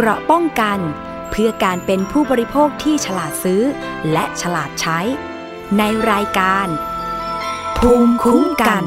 เกราะป้องกัน เพื่อการเป็นผู้บริโภคที่ฉลาดซื้อ และฉลาดใช้ ในรายการ ภูมิคุ้มกัน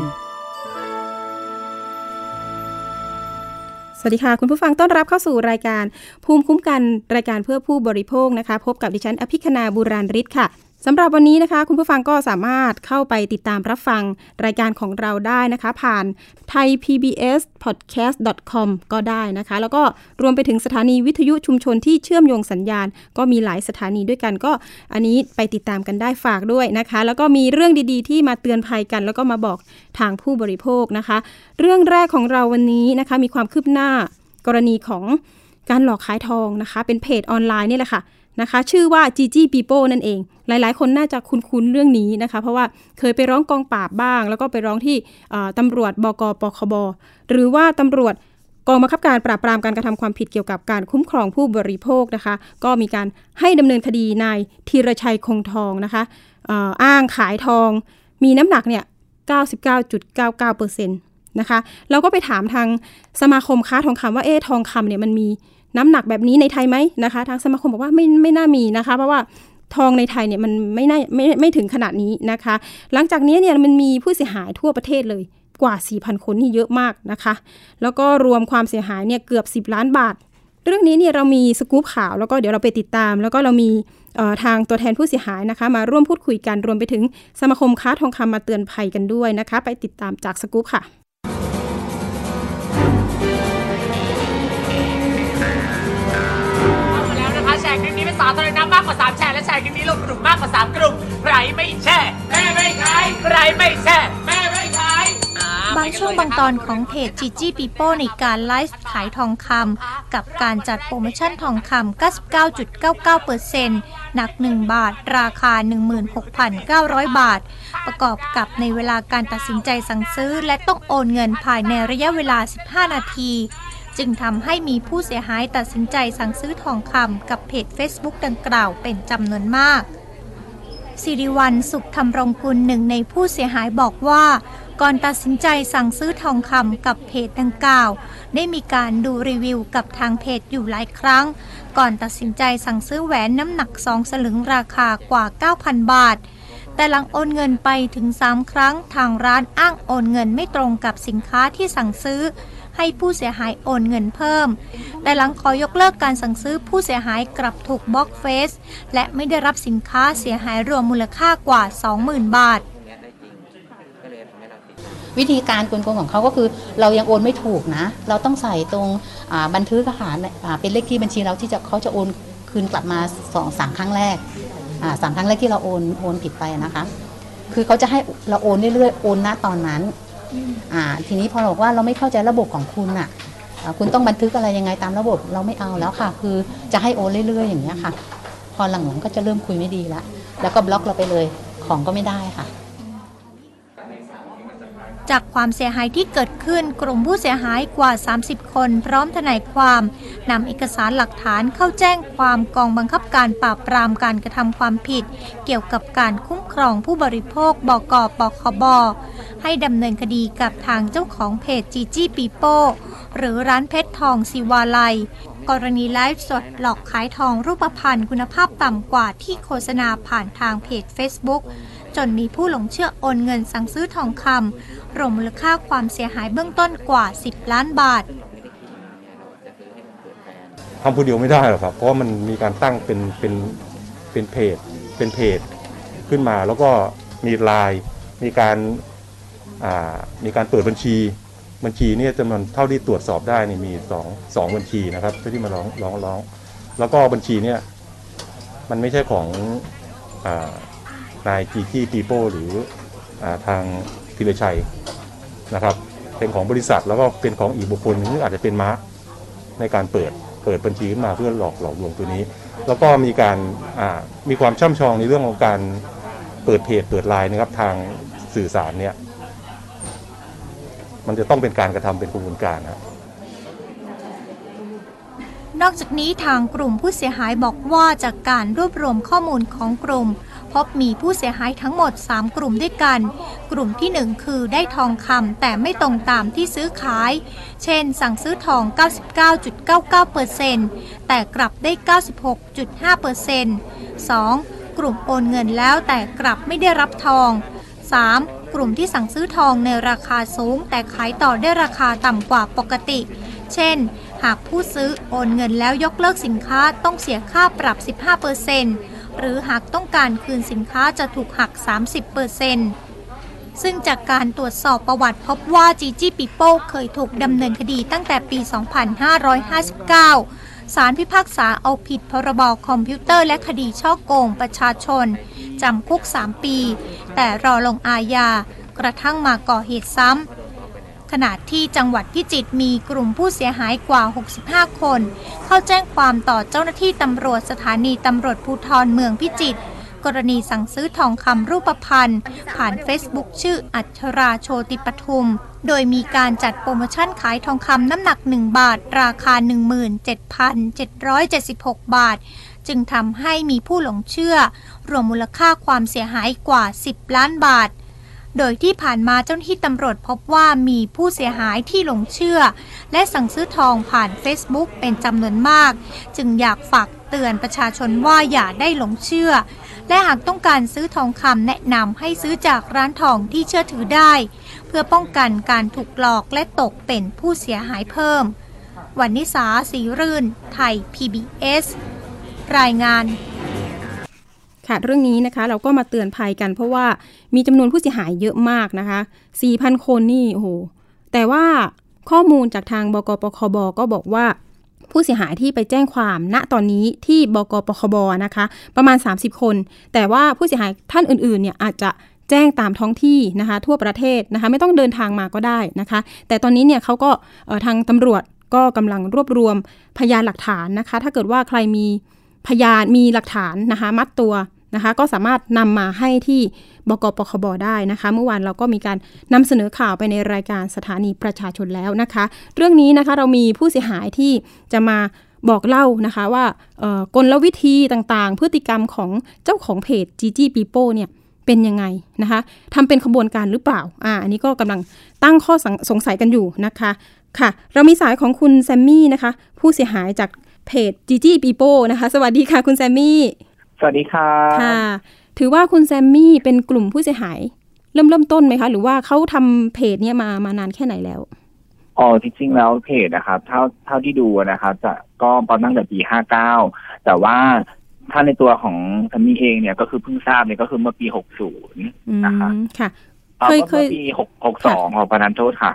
สวัสดีค่ะ คุณผู้ฟังต้อนรับเข้าสู่รายการ ภูมิคุ้มกันรายการเพื่อผู้บริโภคนะคะ พบกับดิฉันอภิคณาบุราริศค่ะ สำหรับวันนี้นะคะ คุณผู้ฟังก็สามารถเข้าไปติดตามรับฟังรายการของเราได้นะคะ ผ่าน thaipbspodcast.com ก็ได้นะคะ แล้วก็รวมไปถึงสถานีวิทยุชุมชนที่เชื่อมโยงสัญญาณ ก็มีหลายสถานีด้วยกันก็อันนี้ไปติดตามกันได้ฝากด้วยนะคะ แล้วก็มีเรื่องดีๆ ที่มาเตือนภัยกัน แล้วก็มาบอกทางผู้บริโภคนะคะ เรื่องแรกของเราวันนี้นะคะ มีความคืบหน้ากรณีของการหลอกขายทองนะคะ เป็นเพจออนไลน์นี่แหละค่ะ นะคะ ชื่อว่า Gigi People นั่นเอง หลายๆ คนน่าจะคุ้นๆเรื่องนี้นะคะ เพราะว่าเคยไปร้องกองปราบบ้าง แล้วก็ไปร้องที่ตำรวจบกปคบหรือว่าตำรวจกองบังคับการปราบปรามการกระทำความผิดเกี่ยวกับการคุ้มครองผู้บริโภคนะคะ ก็มีการให้ดำเนินคดีนายธีรชัยคงทองนะคะอ้างขายทอง มีน้ำหนักเนี่ย99.99%นะคะเราก็ไปถามทางสมาคมค้าทองคำว่าเอ๊ทองคำเนี่ยมันมี น้ำหนักแบบนี้ในไทยไหมนะคะ ทางสมาคมบอกว่าไม่ไม่น่ามีนะคะ เพราะว่าทองในไทยเนี่ยมันไม่น่าไม่ไม่ถึงขนาดนี้นะคะ หลังจากนี้เนี่ยมันมีผู้เสียหายทั่วประเทศเลยกว่า 4,000 คนนี่เยอะมากนะคะ แล้วก็รวมความเสียหายเนี่ยเกือบ 10 ล้านบาท เรื่องนี้เนี่ยเรามีสกู๊ปข่าวแล้วก็เดี๋ยวเราไปติดตาม แล้วก็เรามีทางตัวแทนผู้เสียหายนะคะ มาร่วมพูดคุยกันรวมไปถึงสมาคมค้าทองคำมาเตือนภัยกันด้วยนะคะ ไปติดตามจากสกู๊ปค่ะ นี้เป็นสาธารณะมากกว่า3แชร์และแชร์คลิปนี้ลงกลุ่มมากกว่า3กลุ่มใครไม่แชร์แม่ไม่ขายใครไม่แชร์แม่ไม่ขายบางช่วงบางตอนของเพจจีจีปีโป้ในการไลฟ์ขายทองคำกับการจัดโปรโมชั่นทองคำ99.99%หนัก 1 บาท ราคา 16,900 บาท ประกอบกับในเวลาการตัดสินใจสั่งซื้อ และต้องโอนเงินภายในระยะเวลา 15 นาที จึงทำให้มีผู้เสียหายตัดสินใจสั่งซื้อทองคำกับเพจ Facebook ดังกล่าวเป็นจำนวนมากสิริวัลสุขธรรมรงกุลหนึ่งในผู้เสียหายบอกว่าก่อนตัดสินใจสั่งซื้อทองคำกับเพจดังกล่าว ได้มีการดูรีวิวกับทางเพจอยู่หลายครั้ง ก่อนตัดสินใจสั่งซื้อแหวนน้ำหนักสองสลึงราคากว่า 9,000 บาท แต่หลังโอนเงินไปถึง 3 ครั้งทางร้านอ้างโอนเงินไม่ตรงกับสินค้าที่สั่งซื้อ ให้ผู้เสียหายโอนเงินเพิ่ม แต่หลังขอยกเลิกการสั่งซื้อผู้เสียหายกลับถูกบล็อกเฟซและไม่ได้รับสินค้าเสียหายรวมมูลค่ากว่า 20,000 บาทวิธีการกลโกงของเขาก็คือ เรายังโอนไม่ถูกนะ เราต้องใส่ตรงบันทึกอาหารเป็นเลขที่บัญชีเราที่จะเขาจะโอนคืนกลับมาสองสามครั้งแรกสามครั้งแรกที่เราโอนโอนผิดไปนะคะ คือเขาจะให้เราโอนเรื่อยๆโอนณตอนนั้น อ่าทีนี้พอบอกว่าเราไม่เข้าใจระบบของคุณอะคุณต้องบันทึกอะไรยังไงตามระบบเราไม่เอาแล้วค่ะ คือจะให้โอนเรื่อยๆอย่างเงี้ยค่ะ พอหลังๆก็จะเริ่มคุยไม่ดีละแล้วก็บล็อกเราไปเลยของก็ไม่ได้ค่ะ จากความเสียหายที่เกิดขึ้นกลุ่มผู้เสียหายกว่า 30 คน พร้อมทนายความนำเอกสารหลักฐานเข้าแจ้งความกองบังคับการปราบปรามการกระทำความผิด เกี่ยวกับการคุ้มครองผู้บริโภคบกปคบให้ดำเนินคดีกับทางเจ้าของเพจจีจี้ปีโป้หรือร้านเพชรทองสิวาลัยกรณีไลฟ์สดหลอกขายทองรูปพรรณคุณภาพต่ำกว่าที่โฆษณาผ่านทางเพจ Facebook จนมีผู้หลงเชื่อโอนเงินสั่งซื้อทองคำ รวมมูลค่าความเสียหายเบื้องต้นกว่า 10 ล้านบาททำผู้เดียวไม่ได้หรอกครับ เพราะมันมีการตั้งเป็นเป็นเป็นเพจเป็นเพจขึ้นมาแล้วก็มีไลน์มีการมีการเปิดบัญชีบัญชีเนี่ยจำนวนเท่าที่ตรวจสอบได้นี่มีสองสองบัญชีนะครับที่มาร้องร้องร้อง แล้วก็บัญชีเนี่ยมันไม่ใช่ของอนายจีจี้ปีโป้หรืออทาง ธีรชัยนะครับ เป็นของบริษัทแล้วก็เป็นของอีกบุคคลนึงอาจจะเป็นมารในการเปิดเปิดบัญชีขึ้นมาเพื่อหลอกหลอกลวงตัวนี้ แล้วก็มีการมีความช่ำชองในเรื่องของการเปิดเพจเปิดไลน์นะครับทางสื่อสารเนี่ยมันจะต้องเป็นการกระทำเป็นกระบวนการครับนอกจากนี้ทางกลุ่มผู้เสียหายบอกว่าจากการรวบรวมข้อมูลของกลุ่ม พบมีผู้เสียหายทั้งหมด 3 กลุ่มด้วยกัน กลุ่มที่ 1 คือได้ทองคำแต่ไม่ตรงตามที่ซื้อขาย เช่น สั่งซื้อทอง 99.99%แต่กลับได้ 96.5% 2. กลุ่มโอนเงินแล้วแต่กลับไม่ได้รับทอง 3. กลุ่มที่สั่งซื้อทองในราคาสูง แต่ขายต่อได้ราคาต่ำกว่าปกติ เช่น หากผู้ซื้อโอนเงินแล้วยกเลิกสินค้าต้องเสียค่าปรับ 15% หรือหากต้องการคืนสินค้าจะถูกหัก 30%ซึ่งจากการตรวจสอบประวัติพบว่าจีจี้ปิโป้เคยถูกดำเนินคดีตั้งแต่ปี 2559ศาลพิพากษาเอาผิดพรบคอมพิวเตอร์และคดีช่อโกงประชาชน จำคุก 3 ปี แต่รอลงอาญากระทั่งมาก่อเหตุซ้ำ ขณะที่จังหวัดพิจิตรมีกลุ่มผู้เสียหายกว่า 65 คน เข้าแจ้งความต่อเจ้าหน้าที่ตำรวจสถานีตำรวจภูธรเมืองพิจิตรกรณีสั่งซื้อทองคำรูปพรรณผ่านเฟซบุ๊กชื่ออัชราโชติปทุม โดยมีการจัดโปรโมชั่นขายทองคำน้ำหนัก 1 บาท ราคา 17,776 บาท จึงทำให้มีผู้หลงเชื่อ รวมมูลค่าความเสียหายกว่า 10 ล้านบาท โดยที่ผ่านมาเจ้าหน้าที่ตำรวจพบว่ามีผู้เสียหายที่หลงเชื่อ และสั่งซื้อทองผ่าน Facebook เป็นจำนวนมาก จึงอยากฝากเตือนประชาชนว่าอย่าได้หลงเชื่อ และหากต้องการซื้อทองคำแนะนำให้ซื้อจากร้านทองที่เชื่อถือได้ เพื่อป้องกันการถูกหลอกและตกเป็นผู้เสียหายเพิ่ม วันนิสาสีรื่น ไทย PBS รายงาน ค่ะเรื่องนี้นะคะเราก็มาเตือนภัยกัน เพราะว่ามีจำนวนผู้เสียหายเยอะมากนะคะ 4,000 คนนี่โอ้โหแต่ว่าข้อมูลจากทางบกปคบก็บอกว่า ผู้เสียหายที่ไปแจ้งความณตอนนี้ที่บกปคบนะคะ ประมาณ 30 คน แต่ว่าผู้เสียหายท่านอื่นๆเนี่ยอาจจะแจ้งตามท้องที่นะคะ ทั่วประเทศนะคะ ไม่ต้องเดินทางมาก็ได้นะคะ แต่ตอนนี้เนี่ยเขาก็ทางตำรวจก็กำลังรวบรวมพยานหลักฐานนะคะ ถ้าเกิดว่าใครมี พยานมีหลักฐานนะคะมัดตัวนะคะก็สามารถนำมาให้ที่บกปคบได้นะคะ เมื่อวานเราก็มีการนำเสนอข่าวไปในรายการสถานีประชาชนแล้วนะคะ เรื่องนี้นะคะเรามีผู้เสียหายที่จะมาบอกเล่านะคะว่ากลวิธีต่างๆ พฤติกรรมของเจ้าของเพจ Gigi People เนี่ยเป็นยังไงนะคะทำเป็นขบวนการหรือเปล่าอ่าอันนี้ก็กำลังตั้งข้อสงสงสัยกันอยู่นะคะค่ะ เรามีสายของคุณแซมมี่นะคะ ผู้เสียหายจาก เพจ Gigi People นะคะ สวัสดีค่ะ คุณแซมมี่ สวัสดีครับค่ะ ถือว่าคุณแซมมี่เป็นกลุ่มผู้เสียหาย เริ่มเริ่มต้นไหมคะ หรือว่าเขาทำเพจเนี้ยมามานานแค่ไหนแล้วอ๋อจริงๆแล้วเพจนะครับเท่าเท่าที่ดูนะครับจะก็ตอนตั้งแต่ปีห้าเก้าแต่ว่าถ้าในตัวของทัมมี่เองเนี่ยก็คือเพิ่งทราบเนี่ยก็คือเมื่อปีหกศูนย์อืมนะครับค่ะเอ่อเคยก็เคเมื่อยปีหกหกสองของประธานโทษค่ะ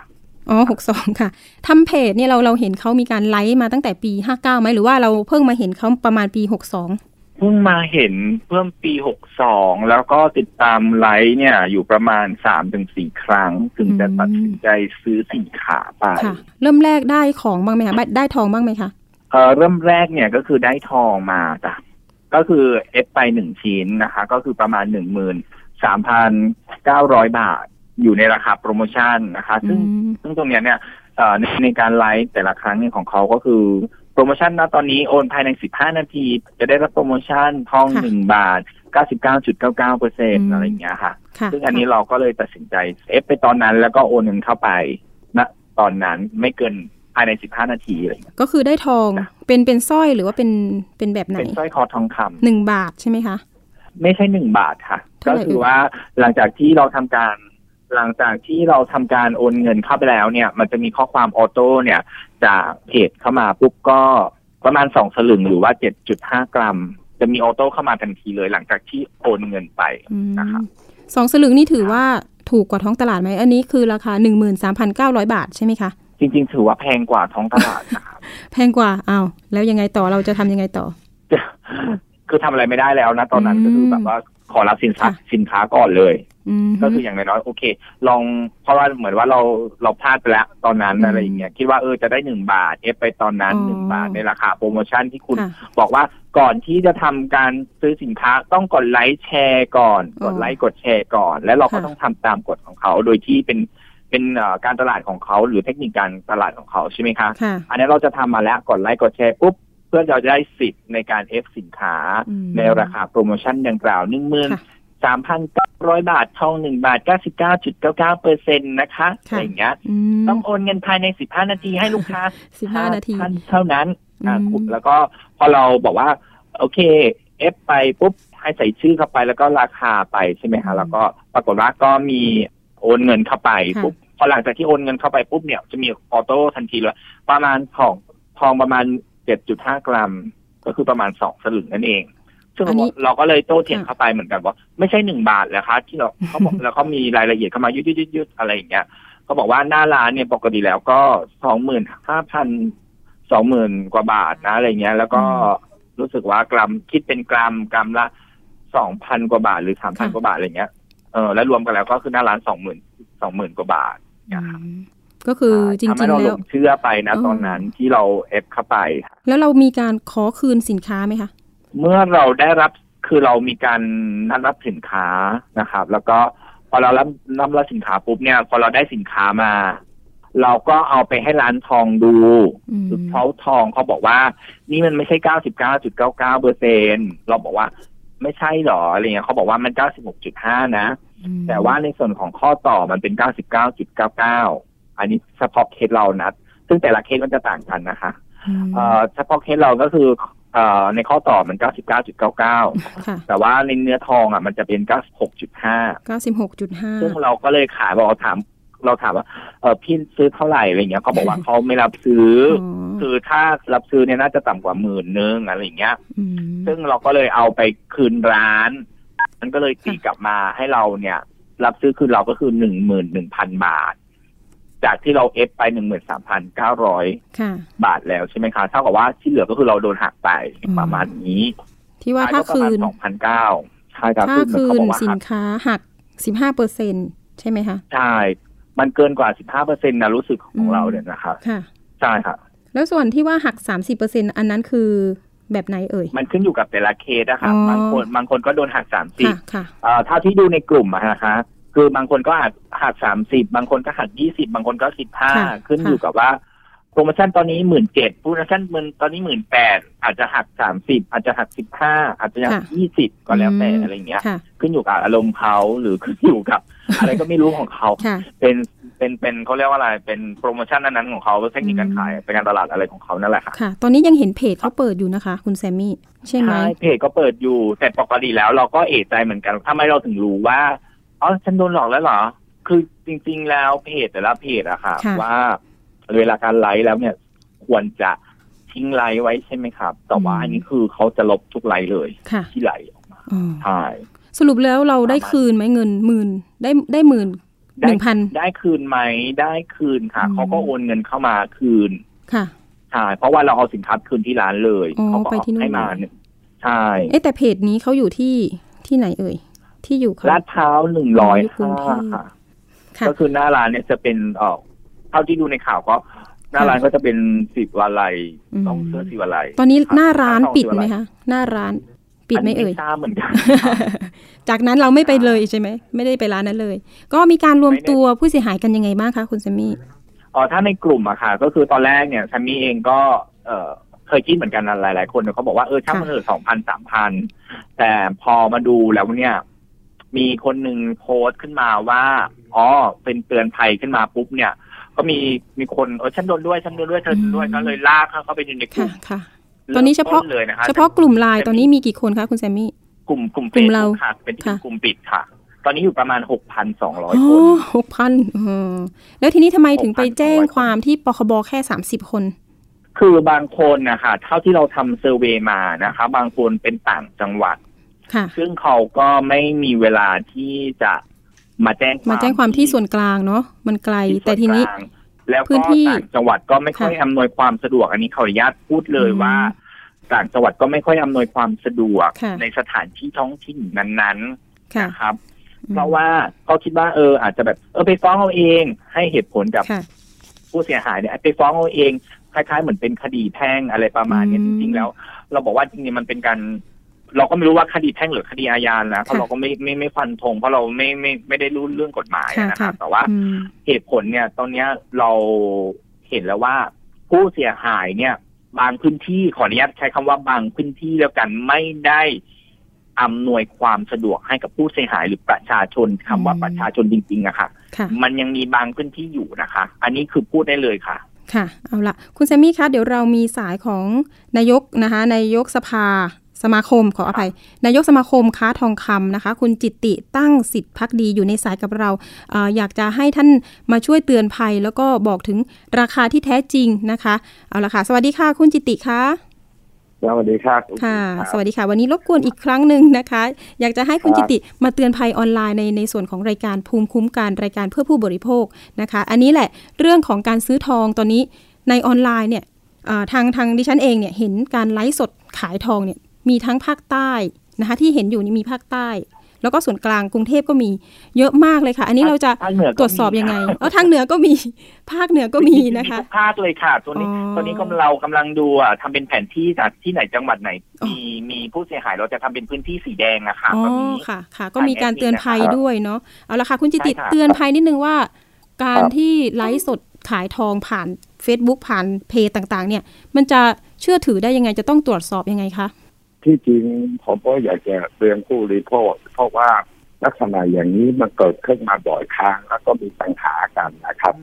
อ๋อหกสองค่ะทำเพจเนี่ยเราเราเห็นเขามีการไลฟ์มาตั้งแต่ปีห้าเก้าไหมหรือว่าเราเพิ่งมาเห็นเขาประมาณปีหกสองเพิ่งมาเห็นเพิ่มปีหกสองแล้วก็ติดตามไลฟ์เนี่ย อยู่ประมาณสามถึงสี่ครั้ง ถึงจะตัดสินใจซื้อสินค้าไปค่ะเริ่มแรกได้ของบ้างไหมคะได้ทองบ้างไหมคะเออเริ่มแรกเนี่ยก็คือได้ทองมาจ้ะก็คือเอฟไปหนึ่งชิ้นนะคะ ก็คือประมาณหนึ่งหมื่นสามพันเก้าร้อยบาท อยู่ในราคาโปรโมชั่นนะคะ ซึ่งอืมซึ่งตรงเนี้ยเนี่ยเอ่อในในการไลฟ์แต่ละครั้งเนี่ยของเขาก็คือโปรโมชั่นนะตอนนี้โอนภายใน 15 นาที จะได้รับโปรโมชั่นทองค่ะหนึ่งบาท 99.99เปอร์เซ็นอืมอะไรอย่างเงี้ยค่ะค่ะ ซึ่งอันนี้เราก็เลยตัดสินใจเอฟไปตอนนั้นแล้วก็โอนเงินเข้าไปณตอนนั้นไม่เกินภายใน 15 นาทีอะไรอย่างเงี้ยก็คือได้ทองจ้ะเป็นเป็นสร้อยหรือว่าเป็นเป็นแบบไหน เป็นสร้อยคอทองคำหนึ่งบาทใช่ไหมคะ ไม่ใช่หนึ่งบาทค่ะเท่าก็ไหร่คือว่าหลังจากที่เราทำการ หลังจากที่เราทำการโอนเงินเข้าไปแล้วเนี่ย มันจะมีข้อความออโต้เนี่ย จากเพจเข้ามาปุ๊บก็ประมาณสองสลึงหรือว่าเจ็ดจุดห้ากรัม จะมีออโต้เข้ามาทันทีเลย หลังจากที่โอนเงินไปอืมนะครับสองสลึงนี่ถือว่าถูกกว่าท้องตลาดไหมอันนี้คือราคา13,900บาทใช่ไหมคะจริงๆ ถือว่าแพงกว่าท้องตลาดนะครับแพงกว่าอ้าวแล้วยังไงต่อเราจะทำยังไงต่อ คือทำอะไรไม่ได้แล้วนะ ตอนนั้นอืมก็คือแบบว่าขอรับสินค้าค่ะสินค้าก่อนเลยอืม ก็คืออย่างน้อยๆโอเค ลองเพราะว่าเหมือนว่าเราเราพลาดไปแล้วตอนนั้นอืมอะไรอย่างเงี้ยคิดว่าเออจะได้หนึ่งบาทเอฟไปตอนนั้นอ๋อหนึ่งบาทในราคาโปรโมชั่นที่คุณค่ะบอกว่าก่อนที่จะทำการซื้อสินค้าต้องกดไลค์แชร์ก่อนอ๋อกดไลค์กดแชร์ก่อน แล้วเราก็ค่ะต้องทำตามกฎของเขาโดยที่เป็นเป็นเอ่อการตลาดของเขาหรือเทคนิคการตลาดของเขาใช่ไหมคะค่ะอันนี้เราจะทำมาแล้วกดไลค์กดแชร์ปุ๊บเพื่อเราจะได้สิทธิ์ในการเอฟสินค้าอืมในราคาโปรโมชั่นดังกล่าวหนึ่งหมื่นค่ะ สามพันเก้าร้อยบาททองหนึ่งบาทเก้าสิบเก้าจุดเก้าเก้าเปอร์เซ็นต์นะคะค่ะอะไรอย่างเงี้ยอืมต้องโอนเงินภายในสิบห้านาทีให้ลูกค้า15นาทีท่านเท่านั้นอ่าอืมแล้วก็พอเราบอกว่า โอเค เอฟไปปุ๊บให้ใส่ชื่อเข้าไปแล้วก็ราคาไปใช่ไหมคะแล้วก็ปรากฏว่าก็มีโอนเงินเข้าไปค่ะปุ๊บพอหลังจากที่โอนเงินเข้าไปปุ๊บเนี่ยจะมีออโต้ทันทีเลยประมาณทองทองประมาณเจ็ดจุดห้ากรัม ก็คือประมาณสองสลึงนั่นเอง ซึ่งอันนี้เราก็เลยโต้เถียงค่ะเข้าไปเหมือนกันว่าไม่ใช่หนึ่งบาทเลยคะที่เราเขาบอกแล้วเขามีรายละเอียดเข้ามายืดยืดยืดอะไรอย่างเงี้ยเขาบอกว่าหน้าร้านเนี่ยปกติแล้วก็สองหมื่นห้าพันสองหมื่นกว่าบาทนะอะไรเงี้ย แล้วก็รู้สึกว่ากรัมคิดเป็นกรัมกรัมละสองพันกว่าบาทหรือสามพันค่ะกว่าบาทอะไรเงี้ยเออแล้วรวมกันแล้วก็คือหน้าร้านสองหมื่นสองหมื่นกว่าบาทอืมก็คือจริทำให้งๆเราหลแล้วงเชื่อไปนะอ๋อตอนนั้นที่เราเอฟเข้าไป แล้วเรามีการขอคืนสินค้าไหมคะ เมื่อเราได้รับคือเรามีการนัดรับสินค้านะครับ แล้วก็พอเรารับรับรับสินค้าปุ๊บเนี่ย พอเราได้สินค้ามา เราก็เอาไปให้ร้านทองดูอืมเขาทองเขาบอกว่า นี่มันไม่ใช่เก้าสิบเก้าจุดเก้าเก้าเปอร์เซ็นเราบอกว่าไม่ใช่หรออะไรเงี้ยเขาบอกว่ามันเก้าสิบหกจุดห้านะอืมแต่ว่าในส่วนของข้อต่อมันเป็นเก้าสิบเก้าจุดเก้าเก้าอันนี้เฉพาะเคสเรานัดซึ่งแต่ละเคสมันจะต่างกันนะคะอืมเอ่อเฉพาะเคสเราก็คือเอ่อ ในข้อต่อมัน 99.99ค่ะแต่ว่าในเนื้อทองอะมันจะเป็น 96.5เก้าสิบหกจุดห้าซึ่งเราก็เลยขายบอกเราถามเราถามว่าเออพี่ซื้อเท่าไหร่อะไรเงี้ยเขาบอกว่าเขาไม่รับซื้ออคือถ้ารับซื้อเนี่ยน่าจะต่ำกว่าหมื่นนึงอะไรเงี้ยมซึ่งเราก็เลยเอาไปคืนร้าน มันก็เลยตีกลับมาให้เราเนี่ย รับซื้อคืนเราก็คือหนึ่งหมื่นหนึ่งพันบาท จากที่เราเอฟไปหนึ่งหมื่นสามพันเก้าร้อยค่ะบาทแล้วใช่ไหมคะเท่ากับว่าที่เหลือก็คือเราโดนหักไปอืมประมาณนี้ ที่ว่าถ้าคืนสองพันเก้าใช่ครับถ้าซึ่งคืเขานบอกว่าสิหันกค้าหักสิบห้าเปอร์เซ็นใช่ไหมคะใช่ มันเกินกว่าสิบห้าเปอร์เซ็นต์นะรู้สึกขอืองมเราเนี่ยนะครับค่ะใช่ค่ะแล้วส่วนที่ว่าหักสามสิบเปอร์เซ็นอันนั้นคือแบบไหนเอ่ย มันขึ้นอยู่กับแต่ละเคสนะครับอ๋อบางคนบางคนก็โดนหักสามสิบค่ะค่ะเอ่อเท่าที่ดูในกลุ่มอะนะคะ คือบางคนก็หักหักสามสิบบางคนก็หักยี่สิบบางคนก็สิบห้าค่ะขึ้นค่ะอยู่กับว่าโปรโมชั่นตอนนี้หมื่นเจ็ดโปรโมชั่นมันตอนนี้หมื่นแปดอาจจะหักสามสิบอาจจะหักสิบห้าอาจจะหักค่ะยี่สิบก็แล้วแต่มอะไรเงี้ยค่ะขึ้นอยู่กับอารมณ์เขาหรือขึ้นอยู่กับ อะไรก็ไม่รู้ของเขาค่ะเป็นเป็นเป็นเขาเรียกว่าอะไรเป็นโปรโมชั่นนั้นๆของเขาเทคนิคการขายอืมเป็นการตลาดอะไรของเขานั่นแหละค่ะค่ะ ตอนนี้ยังเห็นเพจเขาเปิดอยู่นะคะ คุณแซมมี่ใช่ไหมเพจก็เปิดอยู่แต่ปกติแล้วเราก็เอะใจเหมือนกันทำไมเราถึงรู้ว่า อ๋อฉันโดนหลอกแล้วเหรอ คือจริง ๆ แล้วเพจแต่ละเพจอะค่ะ ค่ะว่าเวลาการไลฟ์แล้วเนี่ย ควรจะทิ้งไลฟ์ไว้ใช่ไหมครับ แต่ว่าอันนี้คือเขาจะลบทุกไลฟ์เลยค่ะที่ไลฟ์ออกมาอ๋อใช่ สรุปแล้วเราได้คืนไหมเงินหมื่นได้ได้หมื่นหได้ นึ่งพัน ได้คืนไหมได้คืนค่ะอืม เขาก็โอนเงินเข้ามาคืนค่ะ ใช่เพราะว่าเราเอาสินค้าคืนที่ร้านเลยอ๋อเขาก็ไปที่นู่น ให้มาเลยเนี่ยใช่ เอ๊ะแต่เพจนี้เขาอยู่ที่ที่ไหนเอ่ย ที่อยู่เขาลาดพร้าวหนึ่งร้อยอยู่กรุห้างเทพค่ะค่ะ ก็คือหน้าร้านเนี่ยจะเป็นเอ่อเท่าที่ดูในข่าวก็หน้าร้านก็จะเป็นสิบวาลัยอืมต้องเสื้อสิวาลัยตอนนี้ครับหน้าร้านทองปิดสิวไหมลัยคะหน้าร้านปิดไหมเอ่ยนนี้ทราบเหมือนกันจากนั้นเราไม่ไปเลยใช่ไหมไม่ได้ไปร้านนั้นเลย ก็มีการรวมตัวผู้เสียหายกันยังไงบ้างคะคุณแซมมี่อ๋อถ้าในกลุ่มอะค่ะ ก็คือตอนแรกเนี่ยแซมมี่เองก็เอ่อเคยคิดเหมือนกันนะหลายๆคนเขาบอกว่าเออช่างมันเถอะสองพันสามพันแต่พอมาดูแล้วเนี่ย มีคนหนึ่งโพสต์ขึ้นมาว่าอ๋อเป็นเตือนภัยขึ้นมาปุ๊บเนี่ย ก็มีมีคนเออฉันโดนด้วยฉันโดนด้วยเธอโดนด้วยอืมก็เลยลากเขาเข้าไปอยู่ในกค่ะลุ่มค่ะตอนนี้เฉพาะริ่มต้เลยนะคะเฉพาะกลุ่มไลน์ตอนนี้มีกี่คนคะคุณแซมมี่กลุ่มกลุ่มกลุ่มเรา Facebook ค่ะ เป็นที่ค่ะกลุ่มปิดค่ะ ตอนนี้อยู่ประมาณหกพันสองร้อยอ๋คนอหกพันแล้วทีนี้ทำไมถึงไปแจ้ง6,200ความที่ปคบแค่สามสิบคน คือบางคนนะคะเท่าที่เราทำเซอร์เวย์มานะคะ บางคนเป็นต่างจังหวัดค่ะ ซึ่งเขาก็ไม่มีเวลาที่จะมาแจ้งความมาแจ้งความที่ส่วนกลางเนาะมันไกลที่ส่แต่วนทีนี้กลางแล้วพื้ก็นที่ต่างจังหวัดก็ไม่ค่อยค่ะอำนวยความสะดวก อันนี้ขออนุญาตพูดเลยอืมว่า ต่างจังหวัดก็ไม่ค่อยอำนวยความสะดวกค่ะในสถานที่ท้องถิ่นนั้นๆค่ะนะครับอืมเพราะว่าเขาคิดว่าเออ อาจจะแบบเออไปฟ้องเอาเองให้เหตุผลกับค่ะผู้เสียหายเนี่ยไปฟ้องเอาเองคล้ายๆเหมือนเป็นคดีแพ่งอะไรประมาณเนี้ยอืจมริงๆแล้ว เราบอกว่าจริงๆมันเป็นการ เราก็ไม่รู้ว่าคดีแพ่งหรือคดีอาญานะเพราะค่ะเราก็ไม่ไม่ไม่ฟันธงเพราะเราไม่ไม่ไม่ได้รู้เรื่องกฎหมายค่ะนะครับค่ะแต่ว่าอืมเหตุผลเนี่ย ตอนเนี้ยเราเห็นแล้วว่าผู้เสียหายเนี่ย บางพื้นที่ขออนุญาตใช้คำว่าบางพื้นที่แล้วกันไม่ได้อำนวยความสะดวกให้กับผู้เสียหายหรือประชาชนคำว่าอืมประชาชนจริงๆอะค่ะค่ะ มันยังมีบางพื้นที่อยู่นะคะ อันนี้คือพูดได้เลยค่ะค่ะเอาละคุณแซมมี่คะเดี๋ยวเรามีสายของนายกนะคะนายกสภา สมาคมขออภัย นายกสมาคมค้าทองคำนะคะ คุณจิตติตั้งสิทธิพักดีอยู่ในสายกับเราเอออยากจะให้ท่านมาช่วยเตือนภัย แล้วก็บอกถึงราคาที่แท้จริงนะคะเอาละค่ะ สวัสดีค่ะคุณจิตติคะสวัสดีครับค่ะรับสวัสดีค่ะ วันนี้รบกวนอีกครั้งหนึ่งนะคะ อยากจะให้คุณครัจิบติมาเตือนภัยออนไลน์ในในส่วนของรายการภูมิคุ้มกันรายการเพื่อผู้บริโภคนะคะ อันนี้แหละเรื่องของการซื้อทองตอนนี้ในออนไลน์เนี่ยอ่าทางทางดิฉันเองเนี่ยเห็นการไลฟ์สดขายทองเนี่ย มีทั้งภาคใต้นะคะที่เห็นอยู่นี่มีภาคใต้ แล้วก็ส่วนกลางกรุงเทพก็มีเยอะมากเลยค่ะ อันนี้เราจะภาคเหนือก็มีตรวจสอบยังไงเออทางเหนือก็มีภาคเหนือก็มีนะคะทุกภาคเลยค่ะตัวนี้อ๋อตัวนี้ก็เรากำลังดูอะทำเป็นแผนที่จากที่ไหนจังหวัดไหนอ๋อมีมีผู้เสียหายเราจะทำเป็นพื้นที่สีแดงนะคะอ๋อก็มีค่ะค่ะ ก็มีการเตือนภัยครับด้วยเนาะเอาละค่ะคุณจิติใช่ค่ะเตือนภัยนิดนึงว่า การครับที่ไลฟ์สดขายทองผ่าน Facebook ผ่านเพจต่าง ๆ เนี่ย มันจะเชื่อถือได้ยังไงจะต้องตรวจสอบยังไงคะ ที่จริงผมก็อยากจะเตือนผู้บริโภคเพราะว่าลักษณะอย่างนี้มันเกิดขึ้นมาบ่อยครั้งแล้วก็มีปัญหากันนะครับ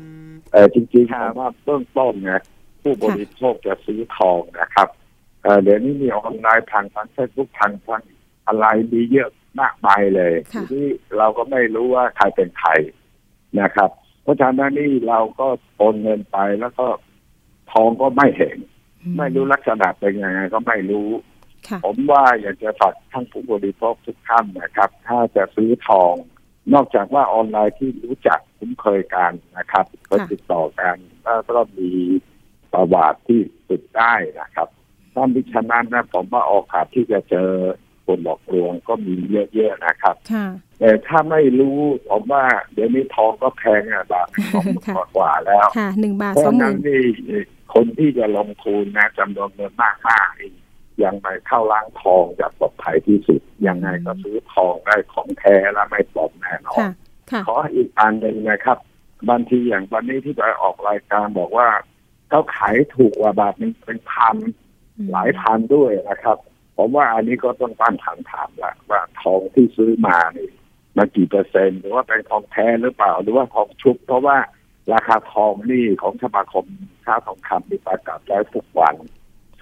เออจริงๆผมว่าเบื้องต้นเนี่ยผู้บริโภคจะซื้อทองนะครับเออเดี๋ยวนี้มีออนไลน์ทางทางเฟซบุ๊กทางทางอะไรมีเยอะมากมายเลยค่ะทีนี้เราก็ไม่รู้ว่าใครเป็นใครนะครับ เพราะฉะนั้นนี่เราก็โอนเงินไปแล้วก็ทองก็ไม่เห็น ไม่รู้ลักษณะเป็นยังไงก็ไม่รู้ค่ะ ผมว่าอยากจะฝากท่านผู้บริโภคทุกท่านนะครับ ถ้าจะซื้อทอง นอกจากว่าออนไลน์ที่รู้จักคุ้นเคยกันนะครับเคยติดต่อกันแล้วก็มีประวัติที่ติดได้นะครับถ้ามิฉะนั้นนะผมว่าโอกาสที่จะเจอคนหลอกลวงก็มีเยอะๆนะครับค่ะแต่ถ้าไม่รู้ผมว่าเดี๋ยวนี้ทองก็แพงอะบาทสองหมื่นค่ะกว่าๆแล้วค่ะหนึ่งบาทเพสองราะหนั้มื่นนนี่คนที่จะลงทุนนะจำนวนเงินมากมากๆนี่ ยังไม่เข้าล้างทองจะปลอดภัยที่สุด ยังไงก็ซื้อทองได้ของแท้และไม่ปลอมแน่นอนค่ะค่ะขออีกอันหนึ่งนะครับ บางทีอย่างวันนี้ที่ไปออกรายการบอกว่าเขาขายถูกกว่าบาทหนึงเป็นพันหลายพันด้วยนะครับ ผมว่าอันนี้ก็ต้องตั้งคำถามละว่าทองที่ซื้อมานี่มากี่เปอร์เซ็นต์หรือว่าเป็นทองแท้หรือเปล่า หรือว่าทองชุบ เพราะว่าราคาทองนี่ของสมาคมค้าทองคำมีประกาศไว้ทุกวัน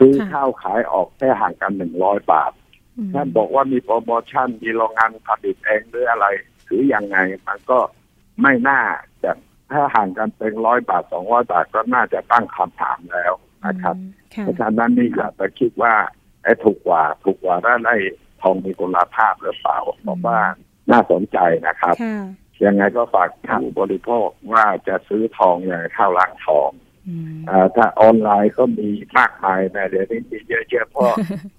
ซื้อค่ะข้าวขายออกแค่ห่างกันหนึ่งร้อยบาทอืมท่านบอกว่ามีโปรโมชั่นมีโรงงานผลิตเองหรืออะไรหรือยังไง มันก็ไม่น่าจะถ้าห่างกันเป็นร้อยบาทสองร้อยบาทก็น่าจะตั้งคำถามแล้วนะครับค่ะเพราะฉะนั้นนี่อย่าไปคิดว่าไอ้ถูกกว่าถูกกว่าแล้วได้ทองมีคุณภาพหรือเปล่าผมว่าน่าสนใจนะครับค่ะยังไงก็ฝากผู้บริโภคว่าจะซื้อทองอย่างเข้าร้านทองอืมอา ถ้าออนไลน์ก็มีมากมายนะเดี๋ยวนี้มีเยอะๆเพราะ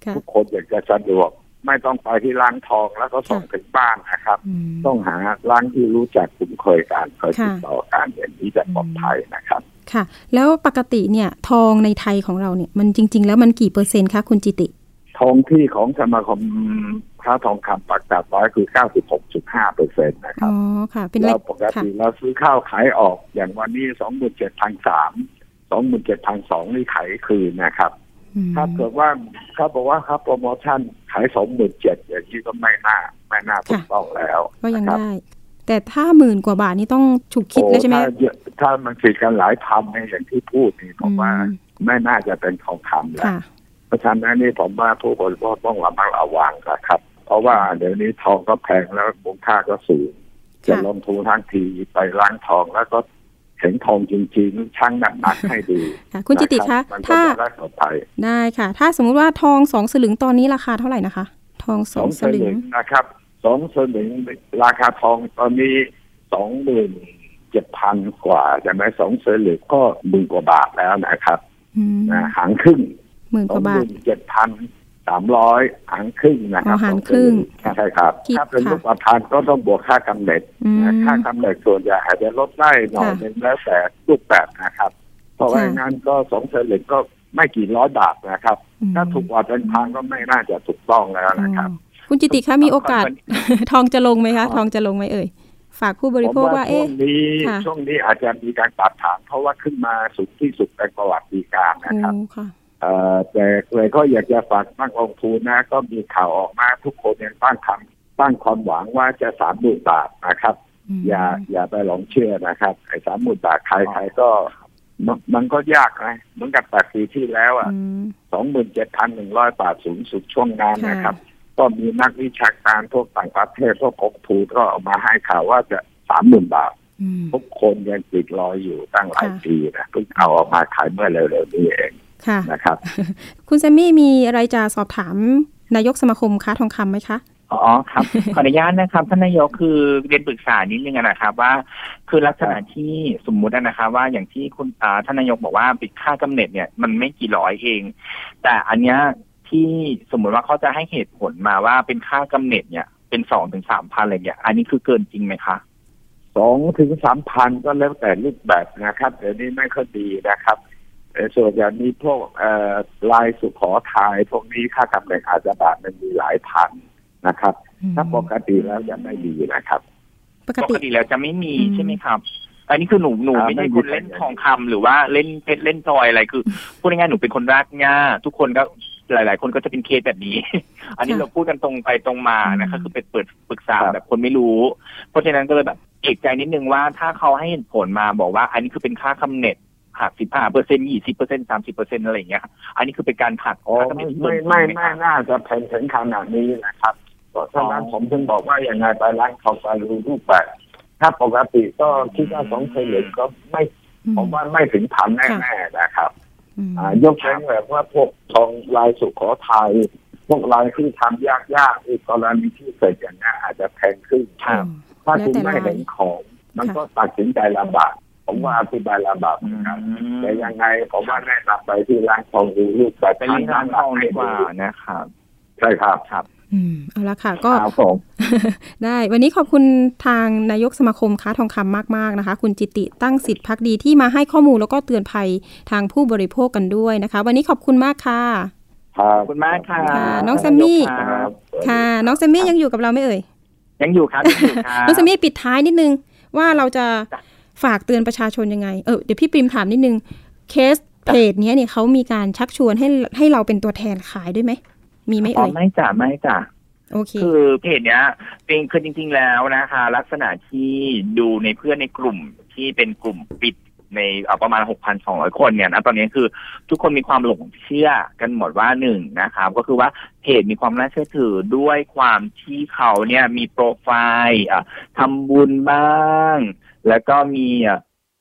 ค่ะทุกคนอยากจะสะดวก ไม่ต้องไปที่ร้านทองแล้วก็ส่งถึงบ้านนะครับอืมต้องหาร้านที่รู้จักคุ้นเคยกันเคยติดค่ะต่อกันอย่างนี้จะปลอดภัยนะครับ ค่ะ แล้วปกติเนี่ยทองในไทยของเราเนี่ยมันจริง ๆ แล้วมันกี่เปอร์เซ็นต์คะคุณจิติ ทองที่ของสมาคม ค้าทองคำประกาศไว้คือ 96.5เปอร์เซ็นต์นะคอ๋รัอบค่ะ เป็นเลเราขปกค่ะติเราซื้อข้าวขายออกอย่างวันนี้ 27,003 27,002นี่ขายคืนนะครับอืมถ้าเกิดว่าเขาบอกว่าครับโปรโมชั่นขาย27,000อย่างนี้ก็ไม่น่าไม่น่าถูกต้องแล้ว ก็ยังนะครับได้แต่ถ้าหมื่นกว่าบาทนี่ต้องฉุกคิดโอ้แล้วใช่ไหมถ้าเยอะถ้ามันติดกันหลายพันเนี่ยอย่างที่พูดนี่ผมว่าอืมไม่น่าจะเป็นทองคำแล้วค่ะเพราะฉะนั้นนี่ผมว่าผู้บริโภคต้องระมัดระวังนะครับเพ ราะว่าเดี๋ยวนี้ทองก็แพงแล้วมูลค่าก็สูงค่ะจะลงทุนทั้งทีไปล้างทองแล้วก็เห็นทองจริงๆชั่งน้ำหนักให้ดูค่ะคุณจิตินคะรับมันก็ถ้าจะได้ปลอดภัยได้ค่ะ ถ้าสมมุติว่าทองสองสลึงตอนนี้ราคาเท่าไหร่นะคะ ทองสสอองงสสลึลึงงนะครับสองสลึงราคาทองตอนนี้สองหมื่นเจ็ดพันกว่าใช่ไหมสองสลึงก็หมื่นกว่าบาทแล้วนะครับอืมนะหางครึ่งหมื่นสกองว่าหบาทมื่นเจ็ดพัน สามร้อยหางครึ่งนะครับอ๋อหารครึ่งสอสลึใช่ครับคิดถ้าเป็นค่ะลูกประพันก็ต้องบวกค่ากำเนิดอืมนะค่ากำเนิดส่วนใหญ่อาจจะลดได้หน่อยค่ะหนึ่งแล้วแต่รูปแบบนะครับ เพราะว่าค่ะงั้นก็สองสลึงก็ไม่กี่ร้อยบาทนะครับอืมถ้าถูกกว่าเป็นพันก็ไม่น่าจะถูกต้องแล้วนะครับอ๋อคุณจิติคะมีโอกาสทองจะลงไหมครัคะบทองจะลงไหมเอ่ยฝากผู้บริโภคผมว่าช่เอ๊ะวงนี้ค่ะช่วงนี้อาจจะมีการปรับฐานเพราะว่าขึ้นมาสูงที่สุดในประวัติการโอ้นะครับค่ะเอ่อ แต่เลยก็อยากจะฝากนักลงทุนนะ ก็มีข่าวออกมาทุกคนยังตั้งคำตั้งความหวังว่าจะสามหมื่นบาทนะครับ อย่าอย่าไปหลงเชื่อนะครับไอ้สามหมื่นบาทใครใครก็มันมันก็ยากนะเหมือนกับแปดปีที่แล้วอะอืมสองหมื่นเจ็ดพันหนึ่งร้อยบาทสูงสุดช่วงนั้นค่ะนะครับ ก็มีนักวิชาการพวกต่างประเทศพวกกองทุนก็ออกมาให้ข่าวว่าจะสามหมื่นบาทอืมทุกคนยังติดรอยอยู่ตั้งหลายค่ะปีนะเพิ่งเอาออกมาขายเมื่อเร็วๆนี้เอง ค่ะนะครับ คุณแซมมี่มีอะไรจะสอบถามนายกสมาคมค้าทองคำไหมคะอ๋อครับขออนุญาตนะครับท่านนายกคือเรียนปรึกษานิดนึงอะนะครับว่า คือลักษณะที่สมมุติอะนะครับว่าอย่างที่คุณอ่าท่านนายกบอกว่าปิดค่ากำเนิดเนี่ยมันไม่กี่ร้อยเอง แต่อันเนี้ยที่สมมุติว่าเขาจะให้เหตุผลมาว่าเป็นค่ากำเนิดเนี่ย เป็นสองถึงสามพันอะไรเนี่ยอันนี้คือเกินจริงไหมคะสองถึงสามพันก็แล้วแต่รูปแบบนะครับเดี๋ยวนี้ไม่ค่อยดีนะครับเอ่อ ส่วนอย่างนี้พวกเอ่อลายสุขอทาย พวกนี้ค่ากำเนิดอาจจะบาทมันมีหลายพันนะครับ ถ้าปกติแล้วจะไม่ดีนะครับปกปติกติแล้วจะไม่มีอืมใช่ไหมครับ อันนี้คือหนูหนูอ่าไม่ใช่ไม่มีคนเล่นทองคำหรือว่าเล่นเพชรเล่นพลอยอะไรคือพูดง่ายๆหนูเป็นคนรักง่าทุกคนก็หลาย ๆ คนก็จะเป็นเคสแบบนี้ อันนี้เราพูดกันตรงไปตรงมานะคะคือไปเปิดปรึกษาแบบคนไม่รู้ เพราะฉะนั้นก็เลยแบบเอกใจนิดนึงว่าถ้าเขาให้เหตุผลมาบอกว่า อันนี้คือเป็นค่าคำเน็ต หักสิบห้าเปอร์เซ็นยี่สิบเปอร์เซ็นสามสิบเปอร์เซ็นอะไรอย่างเงี้ยอันนี้คือเป็นการหักอ๋อค่าคำไม่เน็ตไม่ไม่ไม่น่าจะแพงถึงขนาดนี้นะครับเพราะฉะนั้นผมถึงบอกว่าอย่างไงไปร้านทองไปรู้รูปแบบถ้าปกติก็คิดว่าสองเฉลี่ยก็ไม่อืมผมว่าไม่ถึงพันแน่ๆนะครับอืมอ่ายกเว้นแบบว่าพวกทองลายสุขขอไทยพวกลายที่ทำยากๆอีกกรณีที่เกิดอย่างนี้นอาจจะแพงขึ้นครับถ้าแล้วคุณแต่ไม่ลายเห็นของมันค่ะก็ตัดสินใจลำบาก ผมว่าอธิบายลำบากเหอืมือนกันมแต่ยังไงผมว่าแนะนำไปที่ร้านทองดูรูปแบบไปเล่นร้านทองดีกว่านะครับ ใช่ครับครับอืมเอาละค่ะก็ครับผมได้วันนี้ขอบคุณทางนายกสมาคมค้าทองคำมาก ๆ นะคะ คุณจิติตั้งสิทธิ์พักดีที่มาให้ข้อมูลแล้วก็เตือนภัยทางผู้บริโภคกันด้วยนะคะ วันนี้ขอบคุณมากค่ะครับขอบคุณมากค่ะค่ะ น้องแซมมี่ครับค่ะ น้องแซมมี่ยังอยู่กับเราไหม่เอ่ยยังอยู่ครับยังอยู่ครับน้องแซมมี่ปิดท้ายนิดนึงว่าเราจะ ฝากเตือนประชาชนยังไง เออเดี๋ยวพี่ปริมถามนิดนึง เคสเพจเนี้ยเนี่ยเขามีการชักชวนให้ให้เราเป็นตัวแทนขายด้วยไหม มีไหมอ๋อเอ่ยไม่จ้ะไม่จ้ะโอเคคือเพจเนี้ย เป็นคือจริง ๆ แล้วนะคะ ลักษณะที่ดูในเพื่อนในกลุ่มที่เป็นกลุ่มปิดในเอ่อประมาณ 6,200 คนเนี่ยนะตอนนี้คือทุกคนมีความหลงเชื่อกันหมดว่าหนึ่งนะครับ ก็คือว่าเพจมีความน่าเชื่อถือด้วยความที่เขาเนี่ยมีโปรไฟล์อะทำบุญบ้าง แล้วก็มีอะ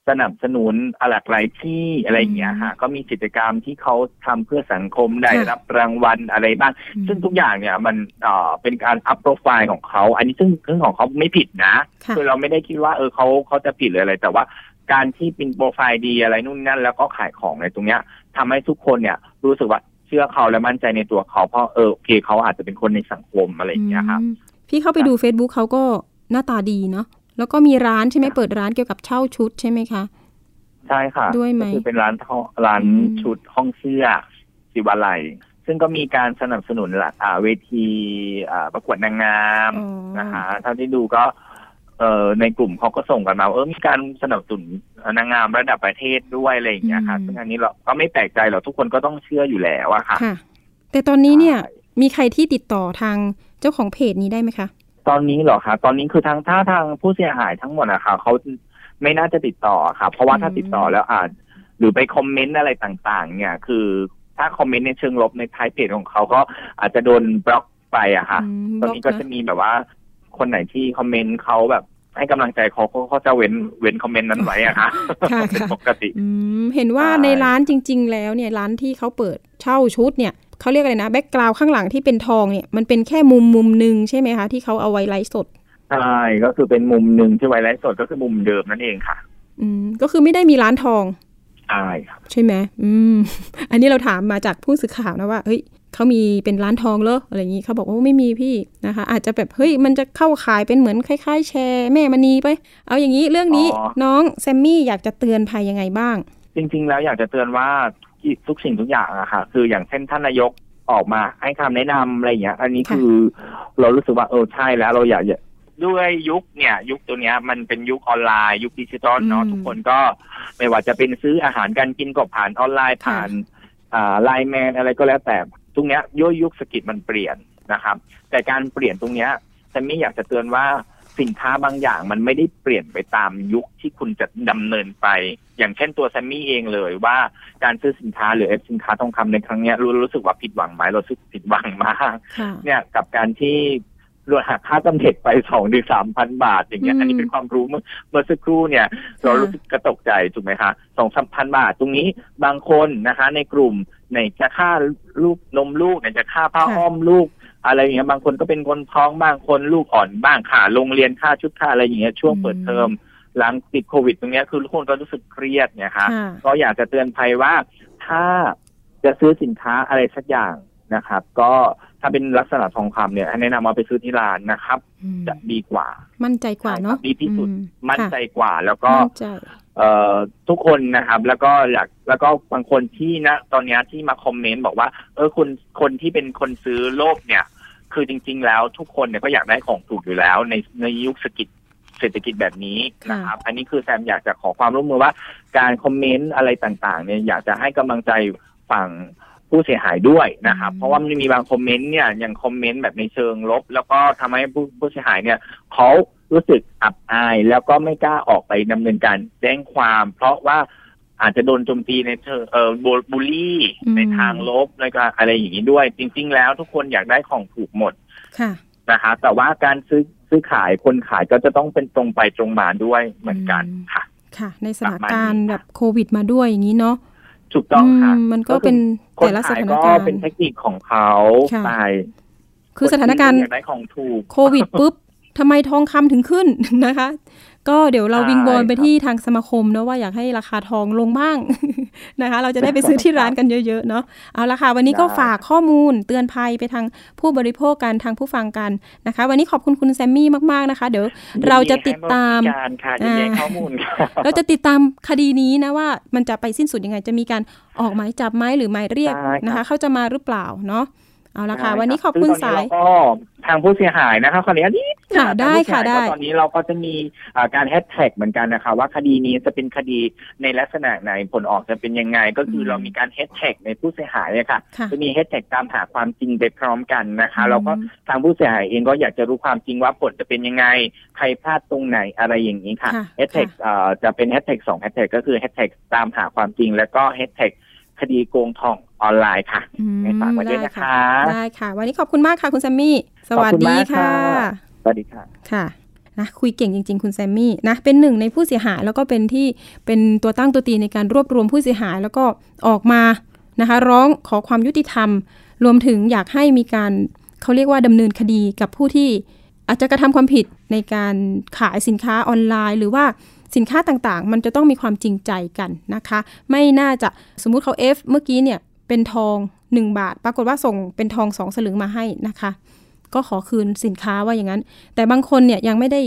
สนับสนุนหลากหลายที่อะไรอย่างเงี้ยค่ะ ก็มีกิจกรรมที่เขาทำเพื่อสังคมได้ค่ะรับรางวัลอะไรบ้าง ซึ่งทุกอย่างเนี่ยมันเอ่อเป็นการอัพโปรไฟล์ของเขา อันนี้ซึ่งซึ่งของเขาไม่ผิดนะค่ะคือเราไม่ได้คิดว่าเออเขาเขาจะผิดหรืออะไร แต่ว่าการที่เป็นโปรไฟล์ดีอะไรนู่นนั่น แล้วก็ขายของในตรงเนี้ยทำให้ทุกคนเนี่ยรู้สึกว่าเชื่อเขาและมั่นใจในตัวเขาเพราะเออโอเคเขาอาจจะเป็นคนในสังคมอะไรอย่างเงี้ยครับอืมพี่เข้าไปดู Facebook เขาก็หน้าตาดีเนาะ แล้วก็มีร้านใช่ไหมเปิดร้านเกี่ยวกับเช่าชุดใช่ไหมคะ ใช่ค่ะด้วยไหมก็คือเป็นร้านท่อร้านอืมชุดห้องเสื้อสิวาลัยซึ่งก็มีการสนับสนุนหลักอ่าเวทีอ่าประกวดนางงามอ๋อนะคะเท่าที่ดูก็เอ่อในกลุ่มเขาก็ส่งกันมาว่าเออมีการสนับสนุนนางงามระดับประเทศด้วยอะไรอย่างเงี้ยค่ะอืมซึ่งอันนี้เราก็ไม่แปลกใจหรอกทุกคนก็ต้องเชื่ออยู่แล้วอะค่ะค่ะแต่ตอนนี้เนี่ยมีใครที่ติดต่อทางเจ้าของเพจนี้ได้ไหมคะ ตอนนี้เหรอคะตอนนี้คือทางถ้าทางผู้เสียหายทั้งหมดอะค่ะเขาไม่น่าจะติดต่อค่ะ เพราะว่าถ้าอืมติดต่อแล้วอาจ หรือไปคอมเมนต์อะไรต่างๆ เนี่ย คือถ้าคอมเมนต์ในเชิงลบในท้ายเพจของเขาก็อาจจะโดนบล็อกไปอะค่ะอืมตอนนี้ก็บล็จะนะมีแบบว่า คนไหนที่คอมเมนต์เขาแบบให้กำลังใจเขาเขาเขาจะเว้นเว้นคอมเมนต์นั้นไว้อะค่ะค่ะเป็นค่ะปกติอืมเห็นว่าใช่ในร้านจริง ๆ แล้วเนี่ยร้านที่เขาเปิดเช่าชุดเนี่ย เขาเรียกอะไรนะแบ็กกราวข้างหลังที่เป็นทองเนี่ยมันเป็นแค่มุมมุมหนึ่งใช่ไหมคะ ที่เขาเอาไว้ไลฟ์สดใช่ก็คือเป็นมุมหนึ่งที่ไว้ไลฟ์สดก็คือมุมเดิมนั่นเองค่ะ อืมก็คือไม่ได้มีร้านทองใช่ครับใช่ไหมอืม อันนี้เราถามมาจากผู้สื่อข่าวนะว่าเฮ้ยเขามีเป็นร้านทองเหรออะไรอย่างนี้เขาบอกว่าไม่มีพี่นะคะ อาจจะแบบเฮ้ยมันจะเข้าขายเป็นเหมือนคล้ายๆ แชร์แม่มณีไป เอาอย่างนี้เรื่องนี้น้องแซมมี่อยากจะเตือนภัยยังไงบ้างจริง ๆ แล้วอยากจะเตือนว่า ทุกสิ่งทุกอย่างอะค่ะ คืออย่างเช่นท่านนายกออกมาให้คำแนะนำอะไรอย่างเงี้ย อันนี้ค่ะคือเรารู้สึกว่าเออใช่แล้วเราอยากจะด้วยยุคเนี่ย ยุคตัวเนี้ยมันเป็นยุคออนไลน์ ยุคดิจิตอลเนาะทุกคนก็ไม่ว่าจะเป็นซื้ออาหารการกินก็ผ่านออนไลน์ผ่านอ่าไลแมนอะไรก็แล้วแต่ตรงเนี้ยยุยุคสกิจมันเปลี่ยนนะครับ แต่การเปลี่ยนตรงเนี้ยแซมมี่อยากจะเตือนว่า สินค้าบางอย่างมันไม่ได้เปลี่ยนไปตามยุคที่คุณจะดำเนินไป อย่างเช่นตัวแซมมี่เองเลยว่าการซื้อสินค้าหรือเอฟสินค้าทองคำในครั้งเนี้ยรู้รู้สึกว่าผิดหวังไหมเรารู้สึกผิดหวังมากค่ะเนี่ยกับการที่รวมหักค่ากำเนิดไปสองถึงสามพันบาท อย่างเงี้ยอืมอันนี้เป็นความรู้เมื่อเมื่อสักครู่เนี่ย เรารู้สึกกระตกใจถูกไหมคะสองสามพันบาท ตรงนี้บางคนนะคะ ในกลุ่มไหนจะค่าลูกนมลูกไหนจะค่าผ้าค่ะอ้อมลูก อะไรอย่างเงี้ยบางคนก็เป็นคนท้องบางคนลูกอ่อนบ้างค่าโรงเรียนค่าชุดค่าอะไรอย่างเงี้ยช่วงเปิดเทอมหลังติดโควิด ตรงเนี้ยคือทุกคนก็รู้สึกเครียดเนี่ยค่ะค่ะก็อยากจะเตือนภัยว่าถ้าจะซื้อสินค้าอะไรสักอย่างนะครับ ก็ ถ้าเป็นลักษณะทองคำเนี่ยให้แนะนำเอาไปซื้อที่ร้านนะครับอืมจะดีกว่า มั่นใจกว่าเนาะใช่ครับดีที่สุดอืมั่นค่ะใจกว่าแล้วก็มั่นใจเอ่อทุกคนนะครับ แล้วก็อยากแล้วก็บางคนที่นะ ตอนเนี้ยที่มาคอมเมนต์บอกว่า เออคนคนที่เป็นคนซื้อโลภเนี่ย คือจริง ๆ แล้วทุกคนเนี่ยก็อยากได้ของถูกอยู่แล้ว ในในยุคสกิจเศรษฐกิจแบบนี้นะครับ อันนี้คือแซมอยากจะขอความร่วมมือว่า การคอมเมนต์อะไรต่างๆ เนี่ยอยากจะให้กำลังใจฝั่ง ผู้เสียหายด้วยนะครับอืมเพราะว่ามันมีบางคอมเมนต์เนี่ยอย่างคอมเมนต์แบบในเชิงลบ แล้วก็ทำให้ผู้ผู้เสียหายเนี่ยเขารู้สึกอับอาย แล้วก็ไม่กล้าออกไปดำเนินการแจ้งความ เพราะว่าอาจจะโดนโจมตีในเชิงเอ่อบูบูลลี่อืมในทางลบแล้วก็อะไรอย่างนี้ด้วย จริง ๆ แล้วทุกคนอยากได้ของถูกหมดค่ะนะคะแต่ว่าการซื้อซื้อขายคนขายก็จะต้องเป็นตรงไปตรงมาด้วยเหมือนกันอืมค่ะ ค่ะ ในสถานการณ์แบบโควิดมาด้วยอย่างนี้เนาะ ถูกต้องค่ะมมันก็เป็นคแต่นละสขายถานก็การณ์เป็นเทคนิคของเขาค่ะไปคือสถานการณ์อยากได้ของถูกโควิดปุ๊บ ทำไมทองคำถึงขึ้นนะคะ ก็เดี๋ยวเราใช่วิงวอนไปครับที่ทางสมาคมเนาะว่าอยากให้ราคาทองลงบ้างนะคะ เราจะได้ไปซื้อที่ร้านกันเยอะๆเนาะเอาละค่ะวันนี้ก็ฝากข้อมูลเตือนภัยไปทางผู้บริโภคกันทางผู้ฟังกันนะคะ วันนี้ขอบคุณคุณแซมมี่มากๆนะคะ เดี๋ยวเราจะติดตามยินดีให้บริการค่ะยินดีให้ข้อมูลค่ะเราจะติดตามคดีนี้นะว่ามันจะไปสิ้นสุดยังไงจะมีการออกหมายจับไหมหรือหมายเรียกได้ครับนะคะ เขาจะมาหรือเปล่าเนาะ เอาละค่ะได้วันนี้รัขอบคุณซึ่งตนสายนี้เรก็ทางผู้เสียหายนะคะขออนุญาตนิดค่ะทางได้ผู้เสียหายค่ะได้ก็ตอนนี้เราก็จะมีอ่าการแฮชแท็กเหมือนกันนะคะว่าคดีนี้จะเป็นคดีในลักษณะไหนผลออกจะเป็นยังไง ก็คืออมเรามีการแฮชแท็กในผู้เสียหายอะค่ะค่ะ จะมีแฮชแท็กตามหาความจริงไปพร้อมกันนะคะอืมแล้วก็ทางผู้เสียหายเองก็อยากจะรู้ความจริงว่าผลจะเป็นยังไงใครพลาดตรงไหนอะไรอย่างนี้ค่ะค่ะแฮชแท็กจะเป็นแฮชแท็กสองแฮชแท็กก็คือแฮชแท็กตามหาความจริงแล้วก็แฮชแท็ก คดีโกงทองออนไลน์ค่ะอืมให้ฝากไว้ด้วยนะคะ ได้ค่ะ วันนี้ขอบคุณมากค่ะคุณแซมมี่ สวัสขอบคุณดีมากค่ะค่ะ สวัสดีค่ะ ค่ะนะคุยเก่งจริง ๆ คุณแซมมี่นะเป็นหนึ่งในผู้เสียหายแล้วก็เป็นที่เป็นตัวตั้งตัวตีในการรวบรวมผู้เสียหายแล้วก็ออกมานะคะ ร้องขอความยุติธรรม รวมถึงอยากให้มีการเขาเรียกว่าดำเนินคดีกับผู้ที่อาจจะกระทำความผิดในการขายสินค้าออนไลน์ หรือว่า สินค้าต่างๆ มันจะต้องมีความจริงใจกันนะคะ ไม่น่าจะสมมุติเขา F เมื่อกี้เนี่ยเป็นทอง 1 บาท ปรากฏว่าส่งเป็นทองสองสลึงมาให้นะคะ ก็ขอคืนสินค้าว่าอย่างนั้น แต่บางคนเนี่ยยังไม่ได้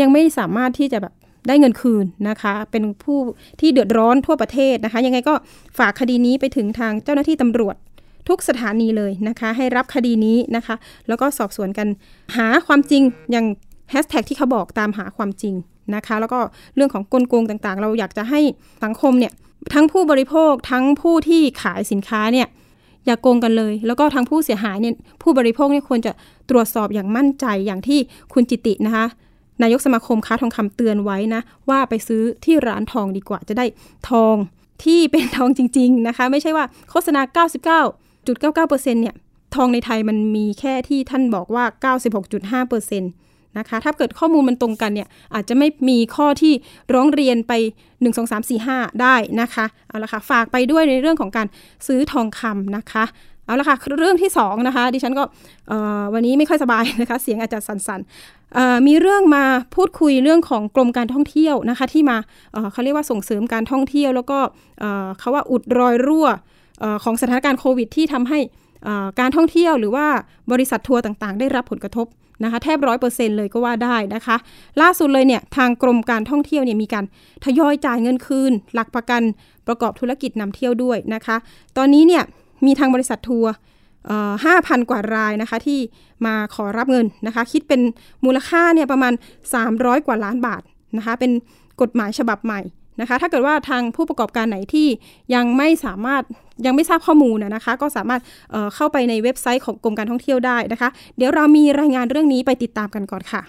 ยังไม่สามารถที่จะแบบได้เงินคืนนะคะ เป็นผู้ที่เดือดร้อนทั่วประเทศนะคะ ยังไงก็ฝากคดีนี้ไปถึงทางเจ้าหน้าที่ตำรวจทุกสถานีเลยนะคะ ให้รับคดีนี้นะคะ แล้วก็สอบสวนกันหาความจริงอย่างแฮชแท็กที่เขาบอกตามหาความจริง นะคะ แล้วก็เรื่องของกลโกงต่างๆ เราอยากจะให้สังคมเนี่ยทั้งผู้บริโภคทั้งผู้ที่ขายสินค้าเนี่ยอย่ากโกงกันเลย แล้วก็ทางผู้เสียหายเนี่ยผู้บริโภคเนี่ยควรจะตรวจสอบอย่างมั่นใจอย่างที่คุณจิตินะคะนายกสมาคมค้าทองคำเตือนไว้นะ ว่าไปซื้อที่ร้านทองดีกว่าจะได้ทองที่เป็นทองจริง ๆนะคะ ไม่ใช่ว่าโฆษณา 99.99%เนี่ยทองในไทยมันมีแค่ที่ท่านบอกว่า 96.5% นะคะ ถ้าเกิดข้อมูลมันตรงกันเนี่ยอาจจะไม่มีข้อที่ร้องเรียนไป 1 2 3 4 5 ได้นะคะเอาละค่ะฝากไปด้วยในเรื่องของการซื้อทองคำนะคะเอาละค่ะเรื่องที่สองนะคะดิฉันก็วันนี้ไม่ค่อยสบายนะคะเสียงอาจจะสั่นๆมีเรื่องมาพูดคุยเรื่องของกรมการท่องเที่ยวนะคะที่มาเเขาเรียกว่าส่งเสริมการท่องเที่ยว แล้วก็เเขาว่าอุดรอยรั่วออของสถานการณ์โควิดที่ทำให้การท่องเที่ยวหรือว่าบริษัททัวร์ต่างๆ ได้รับผลกระทบ นะคะแทบร้อยเปอร์เซ็นเลยก็ว่าได้นะคะ ล่าสุดเลยเนี่ยทางกรมการท่องเที่ยวเนี่ยมีการทยอยจ่ายเงินคืน หลักประกันประกอบธุรกิจนำเที่ยวด้วยนะคะ ตอนนี้เนี่ยมีทางบริษัททัวร์ห้าพันกว่ารายนะคะ ที่มาขอรับเงินนะคะ คิดเป็นมูลค่าเนี่ยประมาณ 300 กว่าล้านบาทนะคะ เป็นกฎหมายฉบับใหม่ นะคะ ถ้าเกิดว่าทางผู้ประกอบการไหนที่ยังไม่สามารถยังไม่ทราบข้อมูลนะคะ ก็สามารถเเข้าไปในเว็บไซต์ของกรมการท่องเที่ยวได้นะคะ เดี๋ยวเรามีรายงานเรื่องนี้ไปติดตามกันก่อนค่ะ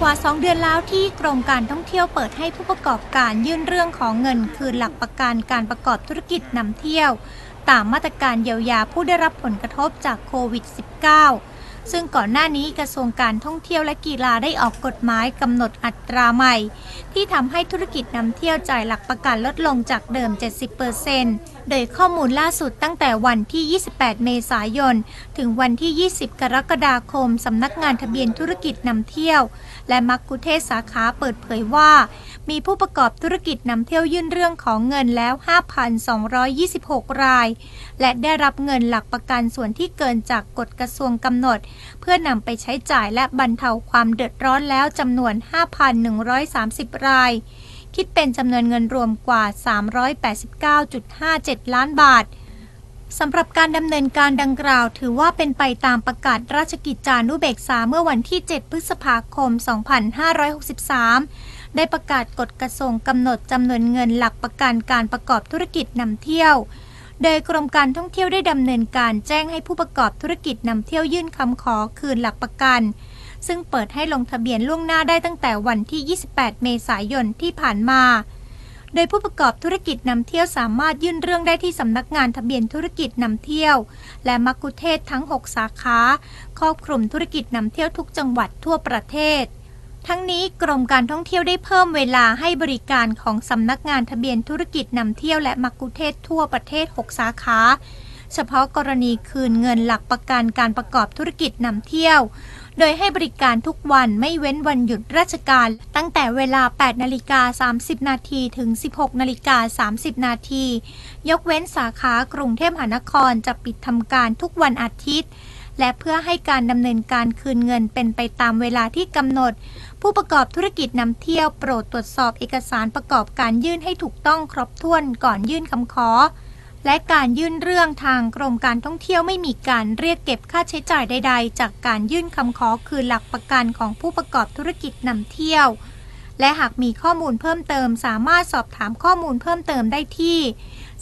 กว่า 2 เดือนแล้วที่กรมการท่องเที่ยวเปิดให้ผู้ประกอบการยื่นเรื่องของเงินคืนหลักประกันการประกอบธุรกิจนำเที่ยว ตามมาตรการเยียวยาผู้ได้รับผลกระทบจากโควิด -19 ซึ่งก่อนหน้านี้กระทรวงการท่องเที่ยวและกีฬาได้ออกกฎหมายกำหนดอัตราใหม่ ที่ทำให้ธุรกิจนำเที่ยวจ่ายหลักประกันลดลงจากเดิม 70% โดยข้อมูลล่าสุดตั้งแต่วันที่ 28 เมษายน ถึงวันที่ 20 กรกฎาคม สำนักงานทะเบียนธุรกิจนำเที่ยว และมักคุเทศสาขาเปิดเผยว่า มีผู้ประกอบธุรกิจนำเที่ยวยื่นเรื่องของเงินแล้ว 5,226 ราย และได้รับเงินหลักประกันส่วนที่เกินจากกฎกระทรวงกำหนด เพื่อนำไปใช้จ่ายและบรรเทาความเดือดร้อนแล้วจำนวน 5,130 ราย คิดเป็นจำนวนเงินรวมกว่า 389.57 ล้านบาทสำหรับการดำเนินการดังกล่าว ถือว่าเป็นไปตามประกาศราชกิจจานุเบกษาเมื่อวันที่ 7 พฤษภาคม 2563 ได้ประกาศกฎกระทรวงกำหนดจำนวนเงินหลักประกันการประกอบธุรกิจนำเที่ยว โดยกรมการท่องเที่ยวได้ดำเนินการแจ้งให้ผู้ประกอบธุรกิจนำเที่ยวยื่นคำขอคืนหลักประกัน ซึ่งเปิดให้ลงทะเบียนล่วงหน้าได้ตั้งแต่วันที่ 28 เมษายนที่ผ่านมา โดยผู้ประกอบธุรกิจนำเที่ยวสามารถยื่นเรื่องได้ที่สำนักงานทะเบียนธุรกิจนำเที่ยว และมักคุเทศทั้ง 6 สาขา ครอบคลุมธุรกิจนำเที่ยวทุกจังหวัดทั่วประเทศทั้งนี้กรมการท่องเที่ยวได้เพิ่มเวลาให้บริการของสำนักงานทะเบียนธุรกิจนำเที่ยวและมักคุเทศทั่วประเทศ 6 สาขา เฉพาะกรณีคืนเงินหลักประกันการประกอบธุรกิจนำเที่ยว โดยให้บริการทุกวันไม่เว้นวันหยุดราชการ ตั้งแต่เวลา 8 นาฬิกา 30 นาทีถึง 16 นาฬิกา 30 นาที ยกเว้นสาขากรุงเทพมหานครจะปิดทำการทุกวันอาทิตย์ และเพื่อให้การดำเนินการคืนเงินเป็นไปตามเวลาที่กำหนด ผู้ประกอบธุรกิจนำเที่ยวโปรดตรวจสอบเอกสารประกอบการยื่นให้ถูกต้องครบถ้วนก่อนยื่นคำขอ และการยื่นเรื่องทางกรมการท่องเที่ยวไม่มีการเรียกเก็บค่าใช้จ่ายใด ๆ จากการยื่นคำขอคืนหลักประกันของผู้ประกอบธุรกิจนำเที่ยว และหากมีข้อมูลเพิ่มเติม สามารถสอบถามข้อมูลเพิ่มเติมได้ที่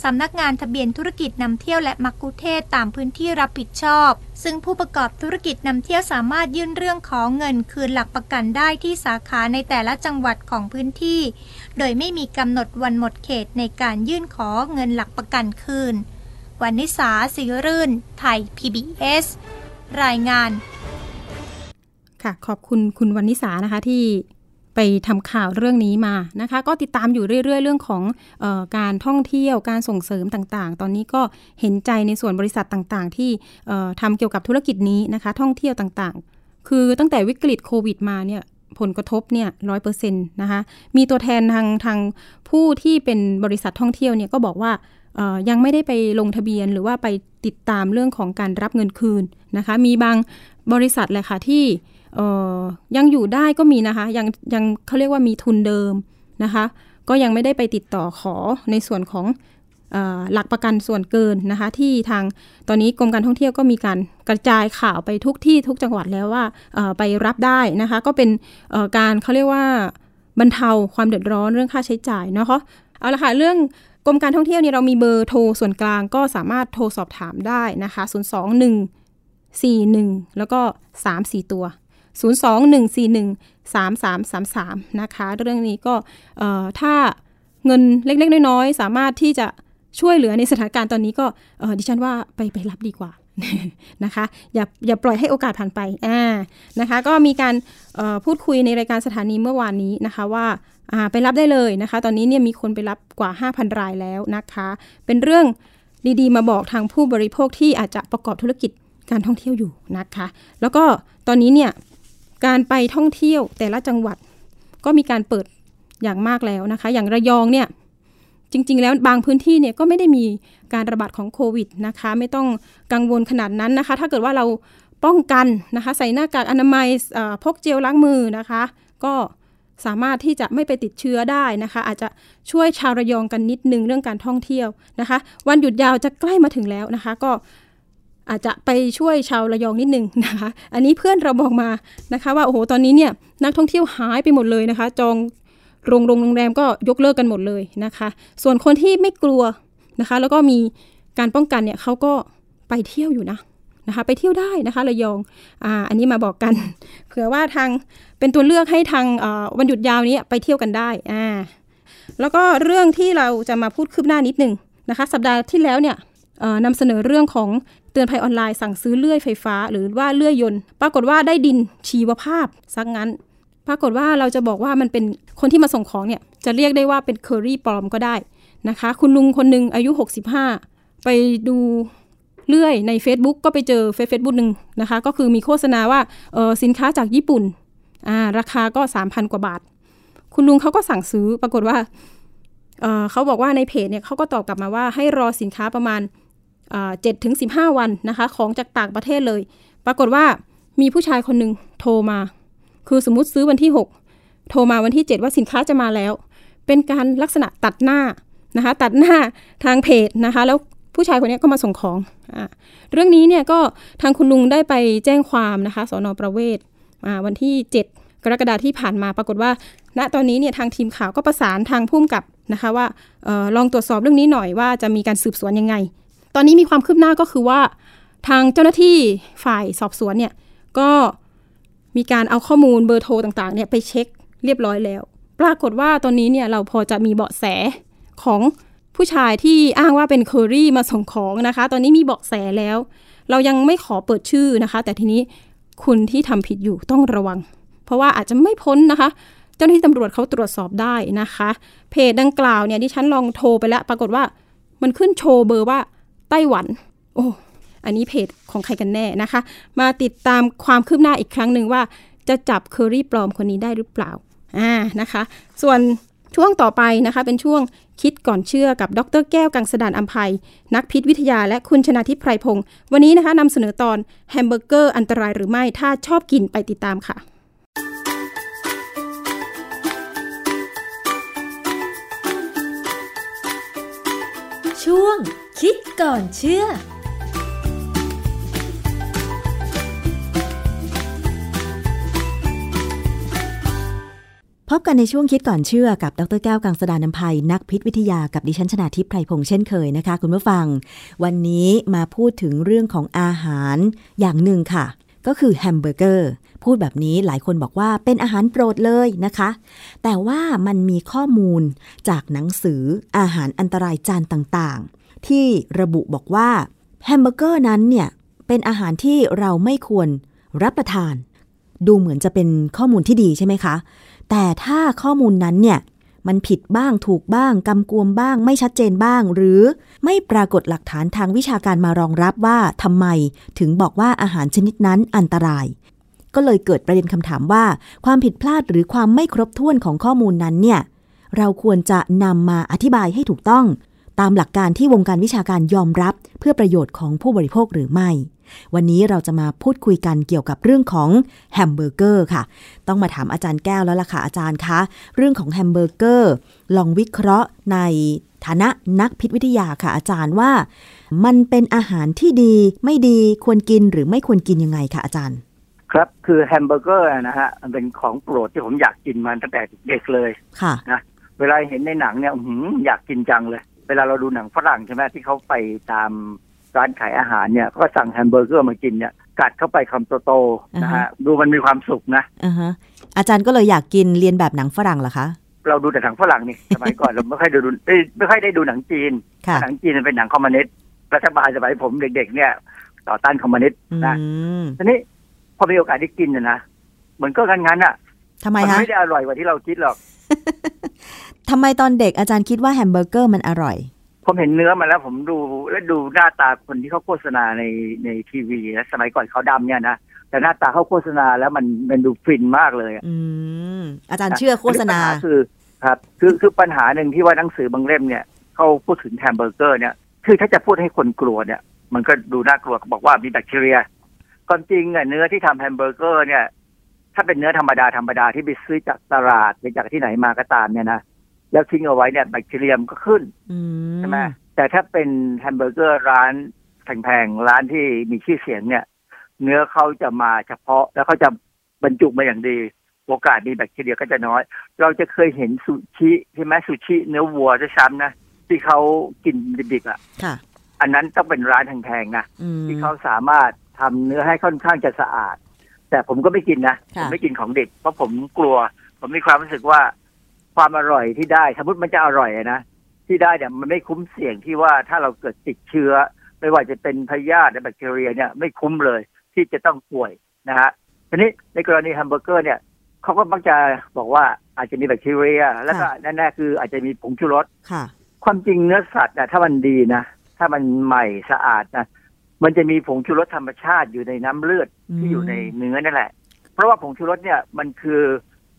สำนักงานทะเบียนธุรกิจนำเที่ยวและมักคุเทศตามพื้นที่รับผิดชอบ ซึ่งผู้ประกอบธุรกิจนำเที่ยวสามารถยื่นเรื่องของเงินคืนหลักประกันได้ที่สาขาในแต่ละจังหวัดของพื้นที่ โดยไม่มีกำหนดวันหมดเขตในการยื่นขอเงินหลักประกันคืนวันนิสาสิรื่น ไทย PBS รายงาน ค่ะ ขอบคุณคุณวันนิสานะคะที่ ไปทำข่าวเรื่องนี้มานะคะ ก็ติดตามอยู่เรื่อย ๆ เรื่องของออการท่องเที่ยวการส่งเสริมต่างๆ ตอนนี้ก็เห็นใจในส่วนบริษัทต่างๆ ที่ทำเกี่ยวกับธุรกิจนี้นะคะ ท่องเที่ยวต่างๆ คือตั้งแต่วิกฤตโควิดมาเนี่ยผลกระทบเนี่ยร้อยเปอร์เซ็นต์นะคะ มีตัวแทนทางทางผู้ที่เป็นบริษัทท่องเที่ยวเนี่ยก็บอกว่ายังไม่ได้ไปลงทะเบียนหรือว่าไปติดตามเรื่องของการรับเงินคืนนะคะ มีบางบริษัทแหละค่ะที่ ยังอยู่ได้ก็มีนะคะ ยังยังเขาเรียกว่ามีทุนเดิมนะคะ ก็ยังไม่ได้ไปติดต่อขอในส่วนของหลักประกันส่วนเกินนะคะ ที่ทางตอนนี้กรมการท่องเที่ยวก็มีการกระจายข่าวไปทุกที่ทุกจังหวัดแล้วว่าไปรับได้นะคะ ก็เป็นการเขาเรียกว่าบรรเทาความเดือดร้อนเรื่องค่าใช้จ่ายเนาะเอาละค่ะเรื่องกรมการท่องเที่ยวเนี่ยเรามีเบอร์โทรส่วนกลางก็สามารถโทรสอบถามได้นะคะ 021 41 แล้วก็ 3 4 ตัว 021413333 นะคะ เรื่องนี้ก็ถ้าเงินเล็ก ๆ น้อย ๆ สามารถที่จะช่วยเหลือในสถานการณ์ตอนนี้ก็ดิฉันว่าไปไปรับดีกว่านะคะอย่าอย่าปล่อยให้โอกาสผ่านไปอ่านะคะ ก็มีการพูดคุยในรายการสถานีเมื่อวานนี้นะคะว่าไปรับได้เลยนะคะ ตอนนี้เนี่ยมีคนไปรับกว่า 5,000 รายแล้วนะคะ เป็นเรื่องดีๆ มาบอกทางผู้บริโภคที่อาจจะประกอบธุรกิจการท่องเที่ยวอยู่นะคะ แล้วก็ตอนนี้เนี่ย การไปท่องเที่ยวแต่ละจังหวัดก็มีการเปิดอย่างมากแล้วนะคะ อย่างระยองเนี่ยจริง ๆ แล้วบางพื้นที่เนี่ยก็ไม่ได้มีการระบาดของโควิดนะคะ ไม่ต้องกังวลขนาดนั้นนะคะ ถ้าเกิดว่าเราป้องกันนะคะ ใส่หน้ากากอนามัยพกเจลล้างมือนะคะ ก็สามารถที่จะไม่ไปติดเชื้อได้นะคะ อาจจะช่วยชาวระยองกันนิดนึงเรื่องการท่องเที่ยวนะคะ วันหยุดยาวจะใกล้มาถึงแล้วนะคะ ก็ อาจจะไปช่วยชาวระยองนิดนึงนะคะ อันนี้เพื่อนเราบอกมานะคะ ว่าโอ้โหตอนนี้เนี่ยนักท่องเที่ยวหายไปหมดเลยนะคะ จองโรงโรงโรงแรมก็ยกเลิกกันหมดเลยนะคะ ส่วนคนที่ไม่กลัวนะคะ แล้วก็มีการป้องกันเนี่ยเขาก็ไปเที่ยวอยู่นะนะคะ ไปเที่ยวได้นะคะระยองอ่าอันนี้มาบอกกันเผื่อว่าทางเป็นตัวเลือกให้ทางวันหยุดยาวนี้ไปเที่ยวกันได้อ่าแล้วก็เรื่องที่เราจะมาพูดคืบหน้านิดนึงนะคะ สัปดาห์ที่แล้วเนี่ย นำเสนอเรื่องของเตือนภัยออนไลน์สั่งซื้อเลื่อยไฟฟ้า หรือว่าเลื่อยยนต์ ปรากฏว่าได้ดินชีวภาพซะงั้น ปรากฏว่าเราจะบอกว่ามันเป็นคนที่มาส่งของเนี่ยจะเรียกได้ว่าเป็นเคอรี่ปลอมก็ได้นะคะ คุณลุงคนหนึ่งอายุ 65 ไปดูเลื่อยใน Facebook ก็ไปเจอเฟซเฟซบุ๊กหนึ่งนะคะ ก็คือมีโฆษณาว่าเอ่อสินค้าจากญี่ปุ่นอ่าราคาก็ 3,000 กว่าบาท คุณลุงเขาก็สั่งซื้อปรากฏว่าเเขาบอกว่าในเพจเนี่ยเขาก็ตอบกลับมาว่าให้รอสินค้าประมาณ เจ็ดถึงสิบห้าวันนะคะ ของจากต่างประเทศเลย ปรากฏว่ามีผู้ชายคนหนึ่งโทรมา คือสมมุติซื้อวันที่ 6 โทรมาวันที่ 7 ว่าสินค้าจะมาแล้ว เป็นการลักษณะตัดหน้านะคะ ตัดหน้าทางเพจนะคะ แล้วผู้ชายคนนี้ก็มาส่งของอเรื่องนี้เนี่ยก็ทางคุณลุงได้ไปแจ้งความนะคะสอนอประเวศวันที่ 7 กรกฎาคมที่ผ่านมา ปรากฏว่า ณตอนนี้เนี่ยทางทีมข่าวก็ประสานทางพุ่มกับนะคะว่าออลองตรวจสอบเรื่องนี้หน่อยว่าจะมีการสืบสวนยังไง ตอนนี้มีความคืบหน้าก็คือว่า ทางเจ้าหน้าที่ฝ่ายสอบสวนเนี่ยก็มีการเอาข้อมูลเบอร์โทรต่างๆเนี่ยไปเช็คเรียบร้อยแล้ว ปรากฏว่าตอนนี้เนี่ยเราพอจะมีเบาะแสของผู้ชายที่อ้างว่าเป็นเคอรี่มาส่งของนะคะ ตอนนี้มีเบาะแสแล้ว เรายังไม่ขอเปิดชื่อนะคะ แต่ทีนี้คุณที่ทำผิดอยู่ต้องระวัง เพราะว่าอาจจะไม่พ้นนะคะ เจ้าหน้าที่ตำรวจเขาตรวจสอบได้นะคะ เพจดังกล่าวเนี่ยที่ฉันลองโทรไปแล้ว ปรากฏว่ามันขึ้นโชว์เบอร์ว่า ต้หวัน โอ้อันนี้เพจของใครกันแน่นะคะ มาติดตามความคืบหน้าอีกครั้งหนึ่งว่าจะจับเคอรี่ปลอมคนนี้ได้หรือเปล่าอ่านะคะ ส่วนช่วงต่อไปนะคะ เป็นช่วงคิดก่อนเชื่อกับดรแก้วกังสดานอัมภัย นักพิษวิทยาและคุณชนาทิพไพรพงศ์วันนี้นะคะนำเสนอตอนแฮมเบอร์เกอร์อันตรายหรือไม่ ถ้าชอบกินไปติดตามค่ะ ช่วง คิดก่อนเชื่อพบกันในช่วงคิดก่อนเชื่อกับ ดรแก้วกังสดานนภัย นักพิษวิทยากับดิฉันชนาทิพไพรพงษ์เช่นเคยนะคะ คุณผู้ฟัง วันนี้มาพูดถึงเรื่องของอาหารอย่างหนึ่งค่ะ ก็คือแฮมเบอร์เกอร์ พูดแบบนี้หลายคนบอกว่าเป็นอาหารโปรดเลยนะคะ แต่ว่ามันมีข้อมูลจากหนังสืออาหารอันตรายจานต่างๆ ที่ระบุบอกว่าแฮมเบอร์เกอร์นั้นเนี่ยเป็นอาหารที่เราไม่ควรรับประทาน ดูเหมือนจะเป็นข้อมูลที่ดีใช่ไหมคะ แต่ถ้าข้อมูลนั้นเนี่ยมันผิดบ้างถูกบ้างกำกวมบ้าง ไม่ชัดเจนบ้าง หรือไม่ปรากฏหลักฐานทางวิชาการมารองรับว่าทำไมถึงบอกว่าอาหารชนิดนั้นอันตราย ก็เลยเกิดประเด็นคำถามว่า ความผิดพลาดหรือความไม่ครบถ้วนของข้อมูลนั้นเนี่ยเราควรจะนำมาอธิบายให้ถูกต้อง ตามหลักการที่วงการวิชาการยอมรับ เพื่อประโยชน์ของผู้บริโภคหรือไม่ วันนี้เราจะมาพูดคุยกันเกี่ยวกับเรื่องของแฮมเบอร์เกอร์ค่ะ ต้องมาถามอาจารย์แก้วแล้วล่ะค่ะอาจารย์คะ เรื่องของแฮมเบอร์เกอร์ลองวิเคราะห์ในฐานะนักพิษวิทยาค่ะอาจารย์ว่า มันเป็นอาหารที่ดีไม่ดีควรกินหรือไม่ควรกินยังไงคะอาจารย์ ครับคือแฮมเบอร์เกอร์นะฮะมันเป็นของโปรดที่ผมอยากกินมาตั้งแต่เด็กเลยค่ะนะเวลาเห็นในหนังเนี่ยอยากกินจังเลย เวลาเราดูหนังฝรั่งใช่ไหมที่เขาไปตามร้านขายอาหารเนี่ยก็สั่งแฮมเบอร์เกอร์มากินเนี่ยกัดเข้าไปคำโตๆนะฮะดูมันมีความสุขนะอ่าฮะอาจารย์ก็เลยอยากกินเลียนแบบหนังฝรั่งเหรอคะเราดูแต่หนังฝรั่งนี่สมัยก่อนเราไม่ค่อยดูไม่ค่อยได้ดูหนังจีน หนังจีนเป็นหนังคอมมิวนิสต์รัฐบาลสมัยผมเด็ก ๆ เนี่ย ต่อต้านคอมมิวนิสต์นะทีนี้พอมีโอกาสได้กินเนี่ยนะเหมือนก็งั้นๆอะทำไมฮะไม่ได้อร่อยกว่าที่เราคิดหรอก ทำไมตอนเด็กอาจารย์คิดว่าแฮมเบอร์เกอร์มันอร่อย ผมเห็นเนื้อมาแล้วผมดูและดูหน้าตาคนที่เขาโฆษณาในในทีวีนะสมัยก่อนขาวดำเนี่ยนะแต่หน้าตาเขาโฆษณาแล้วมันมันดูฟินมากเลยอืมอาจารย์เชื่อโฆษณาคือครับ คือคือปัญหาหนึ่งที่ว่าหนังสือบางเล่มเนี่ยเขาพูดถึงแฮมเบอร์เกอร์เนี่ยคือถ้าจะพูดให้คนกลัวเนี่ย มันก็ดูน่ากลัวบอกว่ามีแบคทีเรียความจริงเนื้อที่ทำแฮมเบอร์เกอร์เนี่ย ถ้าเป็นเนื้อธรรมดาธรรมดาที่ไปซื้อจากตลาดหรือจากที่ไหนมาก็ตามเนี่ยนะ แล้วทิ้งเอาไว้เนี่ยแบคทีเรียมันก็ขึ้นใช่ไหมแต่ถ้าเป็นแฮมเบอร์เกอร์ร้านแพงๆร้านที่มีชื่อเสียงเนี่ย เนื้อเขาจะมาเฉพาะแล้วเขาจะบรรจุมาอย่างดี โอกาสมีแบคทีเรียก็จะน้อย เราจะเคยเห็นซูชิใช่ไหมซูชิเนื้อวัวซะด้วยซ้ำนะที่เขากินดิบๆอะค่ะอันนั้นต้องเป็นร้านแพงๆนะอืมที่เขาสามารถทำเนื้อให้ค่อนข้างจะสะอาด แต่ผมก็ไม่กินนะค่ะผมไม่กินของดิบเพราะผมกลัว ผมมีความรู้สึกว่า ความอร่อยที่ได้ สมมติมันจะอร่อยอะนะที่ได้เนี่ยมันไม่คุ้มเสี่ยงที่ว่าถ้าเราเกิดติดเชื้อ ไม่ว่าจะเป็นพยาธิหรือแบคทีเรียเนี่ยไม่คุ้มเลยที่จะต้องป่วยนะฮะทีนี้ในกรณีแฮมเบอร์เกอร์เนี่ยเขาก็มักจะบอกว่าอาจจะมีแบคทีเรีย แล้วก็แน่ๆคืออาจจะมีผงชูรสค่ะความจริงเนื้อสัตว์นะถ้ามันดีนะ ถ้ามันใหม่สะอาดนะมันจะมีผงชูรสธรรมชาติอยู่ในน้ำเลือดอืมที่อยู่ในเนื้อนั่นแหละ เพราะว่าผงชูรสเนี่ยมันคือ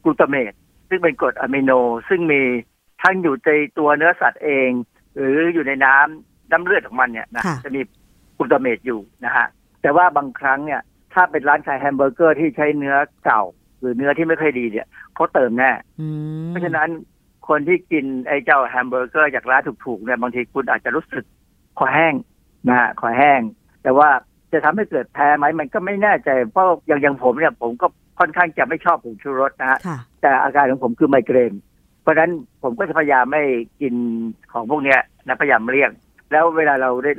กลูตาเมต ซึ่งเป็นกรดอะมิโน ซึ่งมีทั้งอยู่ในตัวเนื้อสัตว์เอง หรืออยู่ในน้ำน้ำเลือดของมันเนี่ยนะค่ะจะมีกลูตาเมตอยู่นะฮะแต่ว่าบางครั้งเนี่ย ถ้าเป็นร้านขายแฮมเบอร์เกอร์ที่ใช้เนื้อเก่า หรือเนื้อที่ไม่ค่อยดีเนี่ยเขาเติมแน่อืมเพราะฉะนั้นคนที่กินไอ้เจ้าแฮมเบอร์เกอร์จากร้านถูกๆเนี่ยบางทีคุณอาจจะรู้สึกคอแห้งนะฮะคอแห้ง แต่ว่าจะทำให้เกิดแพ้ไหมมันก็ไม่แน่ใจเพราะอย่างอย่างผมเนี่ยผมก็ ค่อนข้างจะไม่ชอบผงชูรสนะฮะค่ะแต่อาการของผมคือไมเกรน เพราะฉะนั้นผมก็จะพยายามไม่กินของพวกเนี้ยนะพยายามเลี่ยง แล้วเวลาเราได้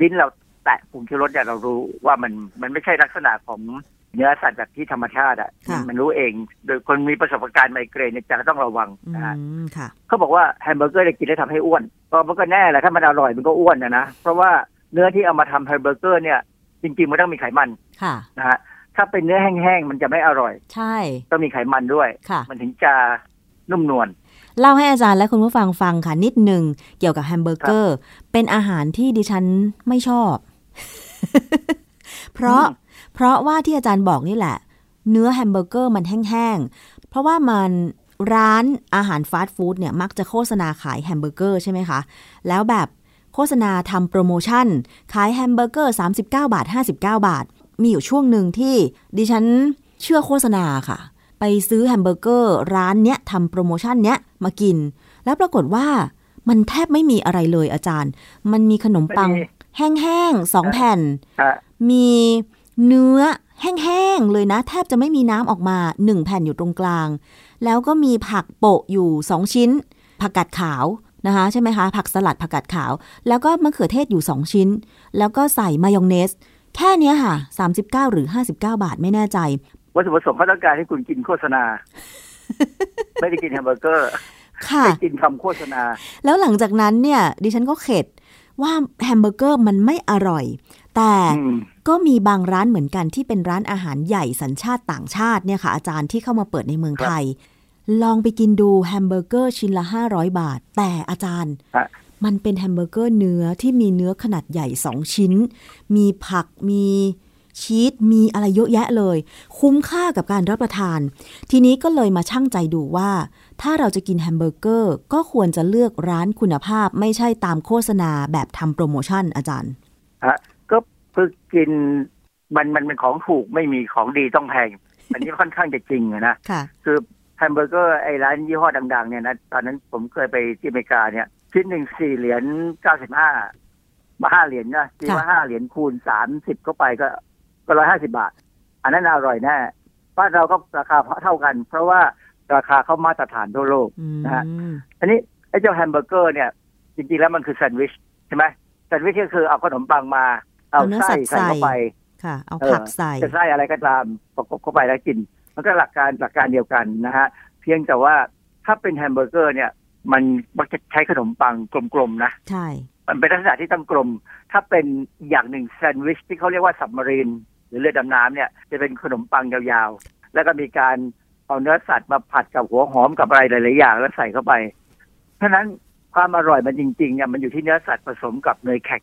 ลิ้นเราแตะผงชูรสเนี่ยเรารู้ว่ามันมันไม่ใช่ลักษณะของเนื้อสัตว์แบบที่ธรรมชาติอะค่ะมันรู้เอง โดยคนมีประสบการณ์ไมเกรนเนี่ยจะต้องระวังอืนะฮะมค่ะเขาบอกว่าแฮมเบอร์เกอร์เนี่ยกินแล้วทำให้อ้วนก็มันก็แน่แหละถ้ามันอร่อยมันก็อ้วนนะนะเพราะว่าเนื้อที่เอามาทำแฮมเบอร์เกอร์เนี่ยจริงๆมันต้องมีไขมันค่ะนะฮะ ถ้าเป็นเนื้อแห้งๆมันจะไม่อร่อย ใช่ต้องมีไขมันด้วยค่ะมันถึงจะนุ่มนวลเล่าให้อาจารย์และคุณผู้ฟังฟังค่ะนิดหนึ่งเกี่ยวกับแฮมเบอร์เกอร์ เป็นอาหารที่ดิฉันไม่ชอบ เพราะเพราะว่าที่อาจารย์บอกนี่แหละ เนื้อแฮมเบอร์เกอร์มันแห้งๆ เพราะว่ามันร้านอาหารฟาสต์ฟู้ดเนี่ยมักจะโฆษณาขายแฮมเบอร์เกอร์ใช่ไหมคะ แล้วแบบโฆษณาทำโปรโมชั่น ขายแฮมเบอร์เกอร์ 39 บาท 59 บาท มีอยู่ช่วงหนึ่งที่ดิฉันเชื่อโฆษณาค่ะ ไปซื้อแฮมเบอร์เกอร์ร้านเนี้ยทำโปรโมชั่นเนี้ยมากิน แล้วปรากฏว่ามันแทบไม่มีอะไรเลยอาจารย์ มันมีขนมปังไม่มีแห้งๆสองแผ่นฮะมีเนื้อแห้งๆเลยนะ แทบจะไม่มีน้ำออกมาหนึ่งแผ่นอยู่ตรงกลาง แล้วก็มีผักโปะอยู่สองชิ้น ผักกาดขาวนะคะใช่ไหมคะ ผักสลัดผักกาดขาว แล้วก็มะเขือเทศอยู่สองชิ้น แล้วก็ใส่มายองเนส แค่เนี้ยค่ะ 39 หรือ 59 บาทไม่แน่ใจ วัตถุประสงค์เขาต้องการให้คุณกินโฆษณา ไม่ได้กินแฮมเบอร์เกอร์ค่ะไม่กินคำโฆษณา แล้วหลังจากนั้นเนี่ย ดิฉันก็เข็ดว่าแฮมเบอร์เกอร์มันไม่อร่อย แต่อืมก็มีบางร้านเหมือนกันที่เป็นร้านอาหารใหญ่สัญชาติต่างชาติเนี่ยค่ะ อาจารย์ที่เข้ามาเปิดในเมืองไทย ลองไปกินดูแฮมเบอร์เกอร์ชิ้นละ 500 บาท แต่อาจารย์ฮะ มันเป็นแฮมเบอร์เกอร์เนื้อที่มีเนื้อขนาดใหญ่2ชิ้น มีผักมีชีสมีอะไรเยอะแยะเลย คุ้มค่ากับการรับประทาน ทีนี้ก็เลยมาชั่งใจดูว่า ถ้าเราจะกินแฮมเบอร์เกอร์ก็ควรจะเลือกร้านคุณภาพไม่ใช่ตามโฆษณาแบบทำโปรโมชั่นอาจารย์ฮะก็คือกินมันมันเป็นของถูกไม่มีของดีต้องแพง อันนี้ค่อนข้างจะจริงอะนะค่ะคือแฮมเบอร์เกอร์ไอ้ร้านยี่ห้อดัง ๆ เนี่ยนะตอนนั้นผมเคยไปที่อเมริกาเนี่ย ชิ้นหนึ่งสี่เหรียญเก้าสิบห้ามาห้าเหรียญนะที่ว่าห้าเหรียญคูณสามสิบเข้าไปก็ก็ร้อยห้าสิบาท อันนั้นอร่อยแน่บ้านเราก็ราคาเท่ากัน เพราะว่าราคาเข้ามาตรฐานทั่วโลกอืมนะฮะอันนี้ไอ้เจ้าแฮมเบอร์เกอร์เนี่ย จริงๆแล้วมันคือแซนด์วิชใช่ไหมแซนด์วิชก็คือเอาขนมปังมา เอาเอาเนื้อไส้สัตว์ใส่เข้าไปค่ะ เอาเออผักใส่จะไส้อะไรก็ตามประกบเข้าไปแล้วกิน มันก็หลักการหลักการเดียวกันนะฮะเพียงแต่ว่าถ้าเป็นแฮมเบอร์เกอร์เนี่ย มันมักจะใช้ขนมปังกลมๆนะ ใช่ มันเป็นลักษณะที่ต้องกลม ถ้าเป็นอย่างหนึ่งแซนด์วิชที่เขาเรียกว่า submarine หรือเรือดำน้ำเนี่ยจะเป็นขนมปังยาวๆ แล้วก็มีการเอาเนื้อสัตว์มาผัดกับหัวหอมกับอะไรหลายๆอย่างแล้วใส่เข้าไป เพราะฉะนั้นความอร่อยมันจริงๆเนี่ยมันอยู่ที่เนื้อสัตว์ผสมกับเนยแข็ง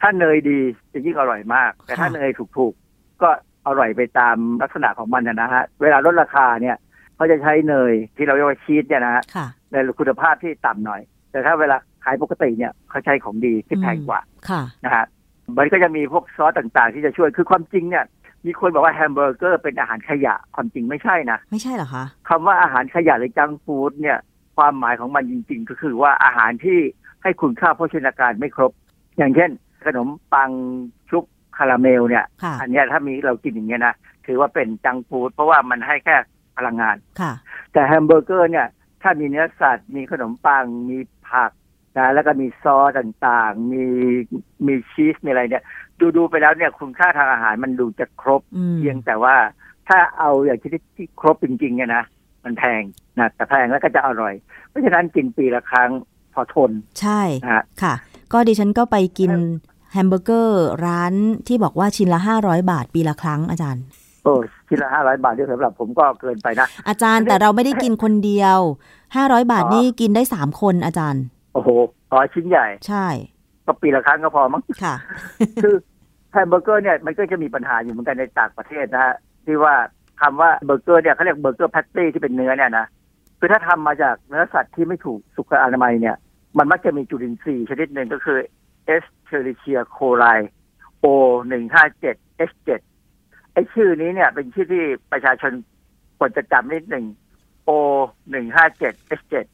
ถ้าเนยดีจะยิ่งอร่อยมาก แต่ถ้าค่ะเนยถูกๆ ก็อร่อยไปตามลักษณะของมันนะนะฮะ เวลาลดราคาเนี่ย เขาจะใช้เนยที่เราเรียกว่าชีสเนี่ยนะฮะค่ะในคุณภาพที่ต่ำหน่อย แต่ถ้าเวลาขายปกติเนี่ยเขาใช้ของดีที่แพงกว่าค่ะนะฮะมันก็จะมีพวกซอสต่างๆ ที่จะช่วยคือความจริงเนี่ยมีคนบอกว่าแฮมเบอร์เกอร์เป็นอาหารขยะความจริงไม่ใช่นะ ไม่ใช่เหรอคะคำว่าอาหารขยะหรือ junk food เนี่ย ความหมายของมันจริง ๆ ก็คือว่าอาหารที่ให้คุณค่าโภชนาการไม่ครบ อย่างเช่น ขนมปังชุบคาราเมลเนี่ยค่ะอันเนี้ยถ้ามีเรากินอย่างเงี้ยนะ ถือว่าเป็น junk food เพราะว่ามันให้แค่ พลังงานค่ะ แต่แฮมเบอร์เกอร์เนี่ย ถ้ามีเนื้อสัตว์ มีขนมปัง มีผักนะแล้วก็มีซอสต่างๆ มีมีชีส มีอะไรเนี่ย ดูดูๆไปแล้วเนี่ยคุณค่าทางอาหารมันดูจะครบอืมเพียงแต่ว่าถ้าเอาอย่างที่ที่ครบจริงๆเนี่ยนะมันแพงนะแต่แพงแล้วก็จะอร่อย เพราะฉะนั้นกินปีละครั้งพอทน ใช่นะฮะค่ะ ก็ดิฉันก็ไปกินแฮมเบอร์เกอร์ร้านที่บอกว่าชิ้นละ500บาทปีละครั้งอาจารย์ โอ้ชิ้นละห้าร้อยบาทที่สำหรับผมก็เกินไปนะ อาจารย์แต่เราไม่ได้กินคนเดียว500บาทอ๋อนี่กินได้3คนอาจารย์ โอ้โหอ๋อชิ้นใหญ่ ใช่ ก็ปีละครั้งก็พอมั้งค่ะ คือแฮมเบอร์เกอร์เนี่ยมันก็จะมีปัญหาอยู่เหมือนกันในต่างประเทศนะฮะที่ว่าคำว่า burger เนี่ยเขาเรียก burger patty ที่เป็นเนื้อเนี่ยนะคือถ้าทำมาจากเนื้อสัตว์ที่ไม่ถูกสุขอนามัยเนี่ย มันมักจะมีจุลินทรีย์ชนิดหนึ่งก็คือ S. c h e r i c i a coli O หนึ่งห้าเจ็ด H เจ็ด ไอชื่อนี้เนี่ย เป็นชื่อที่ประชาชนควรจะจำนิดหนึ่ง O หนึ่งห้าเจ็ด H เจ็ด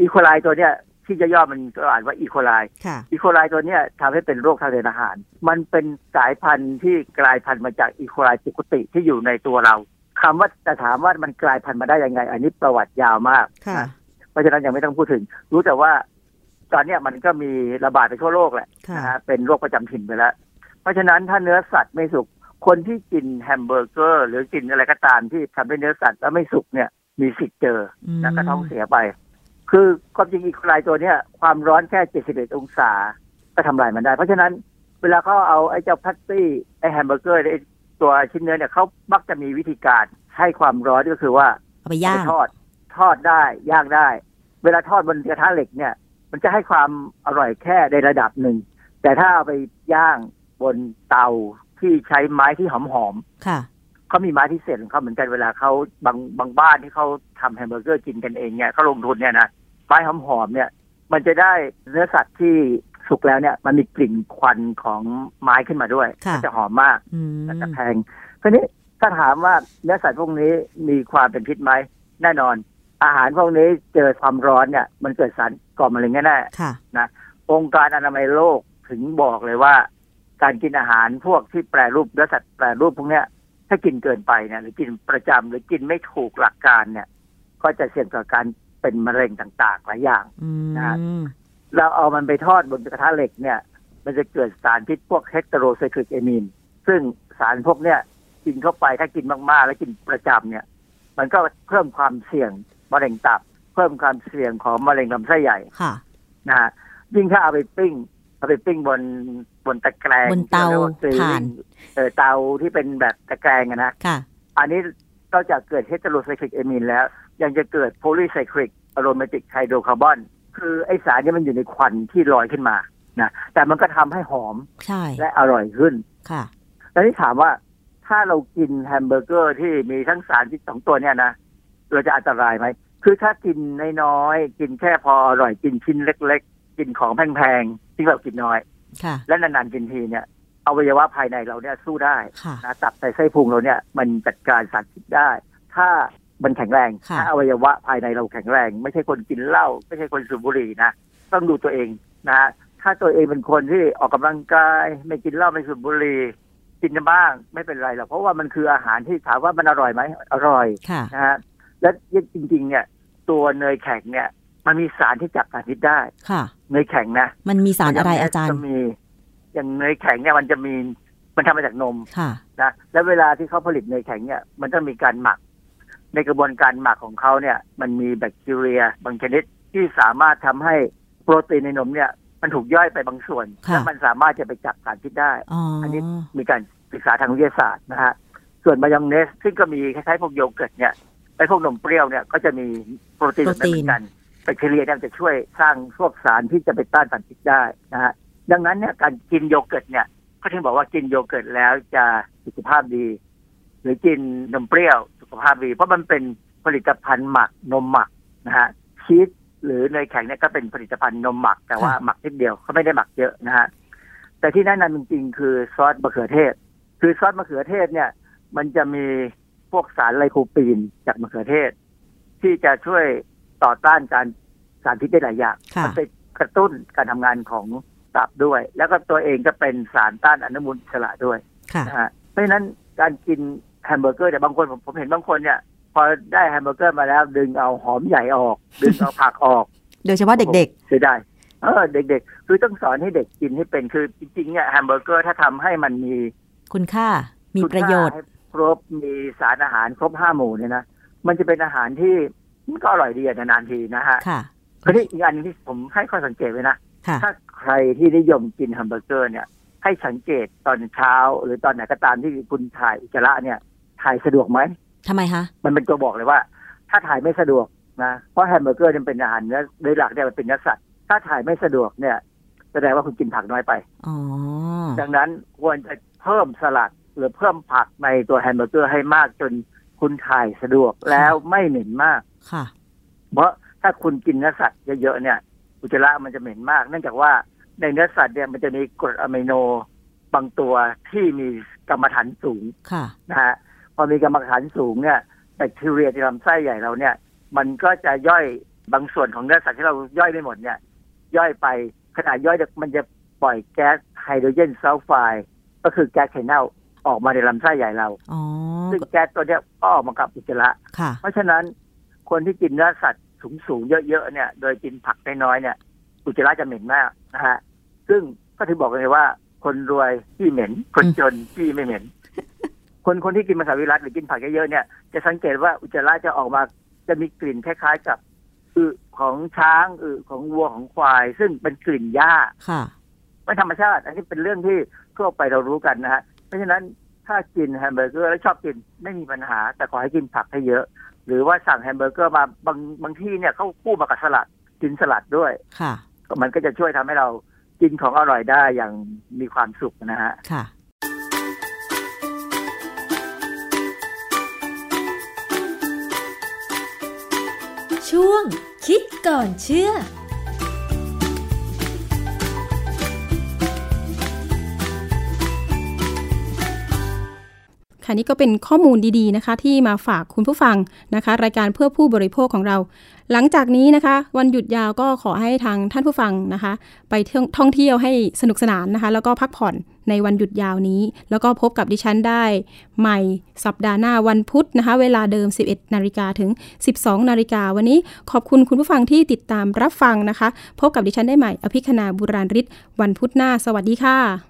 อีโคไลตัวเนี่ยที่จะย่อมันก็อ่านว่าอีโคไลค่ะอีโคไลตัวเนี้ยทำให้เป็นโรคทางเดินอาหาร มันเป็นสายพันธุ์ที่กลายพันธุ์มาจากอีโคไลปกติที่อยู่ในตัวเราคำว่าจะถามว่ามันกลายพันธุ์มาได้ยังไง อันนี้ประวัติยาวมากค่ะนะเพราะฉะนั้นยังไม่ต้องพูดถึง รู้แต่ว่าตอนเนี้ยมันก็มีระบาดไปทั่วโลกแหละค่ะนะฮะเป็นโรคประจำถิ่นไปแล้ว เพราะฉะนั้นถ้าเนื้อสัตว์ไม่สุก คนที่กินแฮมเบอร์เกอร์ หรือกินอะไรก็ตามที่ทำด้วยเนื้อสัตว์แล้วไม่สุกเนี่ย มีสิทธิ์เจออืมแล้วก็ท้องเสียไป คือความจริงอีโคไลตัวเนี้ยความร้อนแค่ 71 องศา ก็ทำลายมันได้ เพราะฉะนั้นเวลาเขาเอาไอ้เจ้า patty ไอ้แฮมเบอร์เกอร์ไอ้ตัวชิ้นเนื้อเนี่ยเขามักจะมีวิธีการให้ความร้อนก็คือว่าเอาไปย่างเอทอด ทอดได้ย่างได้ เวลาทอดบนกระทะเหล็กเนี่ย มันจะให้ความอร่อยแค่ในระดับหนึ่งแต่ถ้าเอาไปย่างบนเตา ที่ใช้ไม้ที่หอมๆค่ะเขามีไม้ที่เศษของเขาเหมือนกันเวลาเขาบางบางบ้านที่เขาทำแฮมเบอร์เกอร์กินกันเองเนี่ยเขาลงทุนเนี่ยนะไม้หอมๆเนี่ย มันจะได้เนื้อสัตว์ที่สุกแล้วเนี่ย มันมีกลิ่นควันของไม้ขึ้นมาด้วยค่ะมันจะหอมมากอืมแต่จะแพงคราวนี้ถ้าถามว่าเนื้อสัตว์พวกนี้มีความเป็นพิษไหมแน่นอน อาหารพวกนี้เจอความร้อนเนี่ย มันเกิดสารก่อมะเร็งแน่ๆค่ะนะองค์การอนามัยโลกถึงบอกเลยว่า การกินอาหารพวกที่แปรรูปเนื้อสัตว์แปรรูปพวกเนี้ย ถ้ากินเกินไปเนี่ยหรือกินประจำหรือกินไม่ถูกหลักการเนี่ย ก็จะเสี่ยงต่อการเป็นมะเร็งต่างๆหลายอย่างอืนะฮะมเราเอามันไปทอดบนกระทะเหล็กเนี่ย มันจะเกิดสารพิษพวกเฮกโตโรไซคลิกเอมีนซึ่งสารพวกเนี้ยกินเข้าไปถ้ากินมากๆ แล้วกินประจำเนี่ย มันก็เพิ่มความเสี่ยงมะเร็งตับ เพิ่มความเสี่ยงของมะเร็งลำไส้ใหญ่ค่ะนะฮะยิ่งถ้าเอาไปปิ้ง เอาไปปิ้งบนบนตะแกรงบนเตาที่รรียกว่ grilling ถ่านเออเตาที่เป็นแบบตะแกรงอะนะค่ะ อันนี้นอกจากเกิด heterocyclic amine แล้ว ยังจะเกิด polycyclic aromatic hydrocarbon คือไอสารเนี้ยมันอยู่ในควันที่ลอยขึ้นมานะแต่มันก็ทำให้หอมใช่และอร่อยขึ้นค่ะ แล้วที่ถามว่าถ้าเรากินแฮมเบอร์เกอร์ที่มีทั้งสารที่สองตัวเนี่ยนะเราจะอันตรายไหมคือถ้ากินน้อยๆกินแค่พออร่อยกินชิ้นเล็ก ๆ กินของแพงๆ ที่เรากินน้อยค่ะและนานๆกินทีเนี่ยอวัยวะภายในเราเนี่ยสู้ได้ค่ะนะตับไตไส้พุงเราเนี่ยมันจัดการสารพิษได้ ถ้ามันแข็งแรงค่ะถ้าอวัยวะภายในเราแข็งแรง ไม่ใช่คนกินเหล้าไม่ใช่คนสูบบุหรี่นะต้องดูตัวเองนะถ้าตัวเองเป็นคนที่ออกกำลังกาย ไม่กินเหล้าไม่สูบบุหรี่กินบ้างไม่เป็นไรหรอกเพราะว่ามันคืออาหารที่ถามว่ามันอร่อยไหมอร่อยค่ะนะฮะและจริงๆเนี่ยตัวเนยแข็งเนี่ย มันมีสารที่จับสารพิษได้ค่ะเนยแข็งนะ มันมีสารอะไรอาจารย์จะมี อย่างเนยแข็งเนี่ยมันจะมีมันทำมาจากนมค่ะนะแล้วเวลาที่เขาผลิตเนยแข็งเนี่ย มันต้องมีการหมัก ในกระบวนการหมักของเขาเนี่ย มันมีแบคทีเรีย บางชนิดที่สามารถทำให้โปรตีนในนมเนี่ย มันถูกย่อยไปบางส่วนค่ะและมันสามารถจะไปจับสารพิษได้อ๋ออัอันนี้มีการศึกษาทางวิทยาศาสตร์นะฮะส่วนมายองเนส ซึ่งก็มีคล้ายๆพวกโยเกิร์ตเนี่ยไอ้พวกนมเปรี้ยวเนี่ยก็จะมีโปรตีนแบบนั้นเหมือนกันแบ คทีเรียเนี่ยจะช่วยสร้างพวกสารที่จะไปต้านสารพิษได้นะฮะดังนั้นเนี่ยการกินโยเกิร์ตเนี่ยก็ถึงบอกว่ากินโยเกิร์ตแล้วจะสุขภาพดี หรือกินนมเปรี้ยวสุขภาพดี เพราะมันเป็นผลิตภัณฑ์หมักนมหมักนะฮะชีสหรือเนยแข็งเนี่ยก็เป็นผลิตภัณฑ์นมหมักแต่ว่าหมักนิดเดียวเขาไม่ได้หมักเยอะนะฮะแต่ที่แนะนำจริงๆคือซอสมะเขือเทศ คือซอสมะเขือเทศเนี่ย มันจะมีพวกสารไลโคปีนจากมะเขือเทศ ที่จะช่วย ต่อต้านการสารพิษได้หลายอย่างค่ะมัไปกระตุ้นการทำงานของตับด้วย แล้วก็ตัวเองก็เป็นสารต้านอนุมูลอิสระด้วยค่ะนะฮะเพราะฉะนั้นการกินแฮมเบอร์เกอร์แต่บางคนผมผมเห็นบางคนเนี่ย พอได้แฮมเบอร์เกอร์มาแล้ว ดึงเอาหอมใหญ่ออก ดึงเอาผักออก โดยเฉพาะเด็กๆเสียดายเออเด็ก ๆ คือต้องสอนให้เด็กกินให้เป็นคือจริงๆเนี่ยแฮมเบอร์เกอร์ถ้าทำให้มันมีๆคุณค่ามีประโยชน์คุณค่าให้ครบมีสารอาหารครบห้าหมู่เนี่ยนะมันจะเป็นอาหารที่ มันก็อร่อยดีอะนานๆทีนะฮะค่ะคราวนี้อีกอันหนึ่งที่ผมให้ข้อสังเกตไว้นะค่ะถ้าใครที่นิยมกินแฮมเบอร์เกอร์เนี่ย ให้สังเกตตอนเช้า หรือตอนไหนก็ตามที่คุณถ่ายอุจจาระเนี่ย ถ่ายสะดวกไหมทำไมคะมันเป็นตัวบอกเลยว่า ถ้าถ่ายไม่สะดวกนะเพราะแฮมเบอร์เกอร์เนี่ยเป็นอาหารเนื้อโดยหลักเนี่ยมันเป็นเนื้อสัตว์ถ้าถ่ายไม่สะดวกเนี่ยแสดงว่าคุณกินผักน้อยไปอ๋อดังนั้นควรจะเพิ่มสลัดหรือเพิ่มผักในตัวแฮมเบอร์เกอร์ให้มากจนคุณถ่ายสะดวกแล้วไม่เหม็นมาก ค่ะ เพราะถ้าคุณกินเนื้อสัตว์เยอะๆเนี่ย อุจจาระมันจะเหม็นมาก เนื่องจากว่าในเนื้อสัตว์เนี่ยมันจะมีกรดอะมิโนบางตัวที่มีกรรมฐานสูงค่ะนะฮะพอมีกรรมฐานสูงเนี่ยแบคทีเรียในลำไส้ใหญ่เราเนี่ย มันก็จะย่อยบางส่วนของเนื้อสัตว์ที่เราย่อยไม่หมดเนี่ย ย่อยไปขณะย่อยเนี่ยมันจะปล่อยแก๊สไฮโดรเจนซัลไฟด์ก็คือแก๊สไข่เน่าออกมาในลำไส้ใหญ่เราอ๋อซึ่งแก๊สตัวเนี้ยก็ออกมากับอุจจาระค่ะเพราะฉะนั้น คนที่กินเนื้อสัตว์สูงๆเยอะๆเนี่ย โดยกินผักน้อยๆเนี่ย อุจจาระจะเหม็นมากนะฮะ ซึ่งก็ถึงบอกเลยว่า คนรวยที่เหม็น คนจนที่ไม่เหม็น คนคนที่กินมังสวิรัตหรือกินผักเยอะๆเนี่ย จะสังเกตว่าอุจจาระจะออกมาจะมีกลิ่นคล้ายๆกับอึของช้างอึของวัวของควาย ซึ่งเป็นกลิ่นหญ้าค่ะไม่ธรรมชาติ อันนี้เป็นเรื่องที่ทั่วไปเรารู้กันนะฮะเพราะฉะนั้นถ้ากินแฮมเบอร์เกอร์แล้วชอบกินไม่มีปัญหา แต่ขอให้กินผักให้เยอะ หรือว่าสั่งแฮมเบอร์เกอร์มาบางบางที่เนี่ยเขาคู่มากับสลัดกินสลัดด้วยค่ะ มันก็จะช่วยทำให้เรากินของอร่อยได้อย่างมีความสุขนะฮะค่ะ ช่วงคิดก่อนเชื่อ ค่ะนี่ก็เป็นข้อมูลดีๆนะคะ ที่มาฝากคุณผู้ฟังนะคะ รายการเพื่อผู้บริโภคของเรา หลังจากนี้นะคะ วันหยุดยาวก็ขอให้ทางท่านผู้ฟังนะคะ ไปเที่ยวท่องเที่ยวให้สนุกสนานนะคะ แล้วก็พักผ่อนในวันหยุดยาวนี้ แล้วก็พบกับดิฉันได้ ใหม่สัปดาห์หน้าวันพุธนะคะ เวลาเดิม 11 นาฬิกาถึง 12 นาฬิกาวันนี้ขอบคุณคุณผู้ฟังที่ติดตามรับฟังนะคะ พบกับดิฉันได้ใหม่อภิคณาบุราริศวันพุธหน้า สวัสดีค่ะ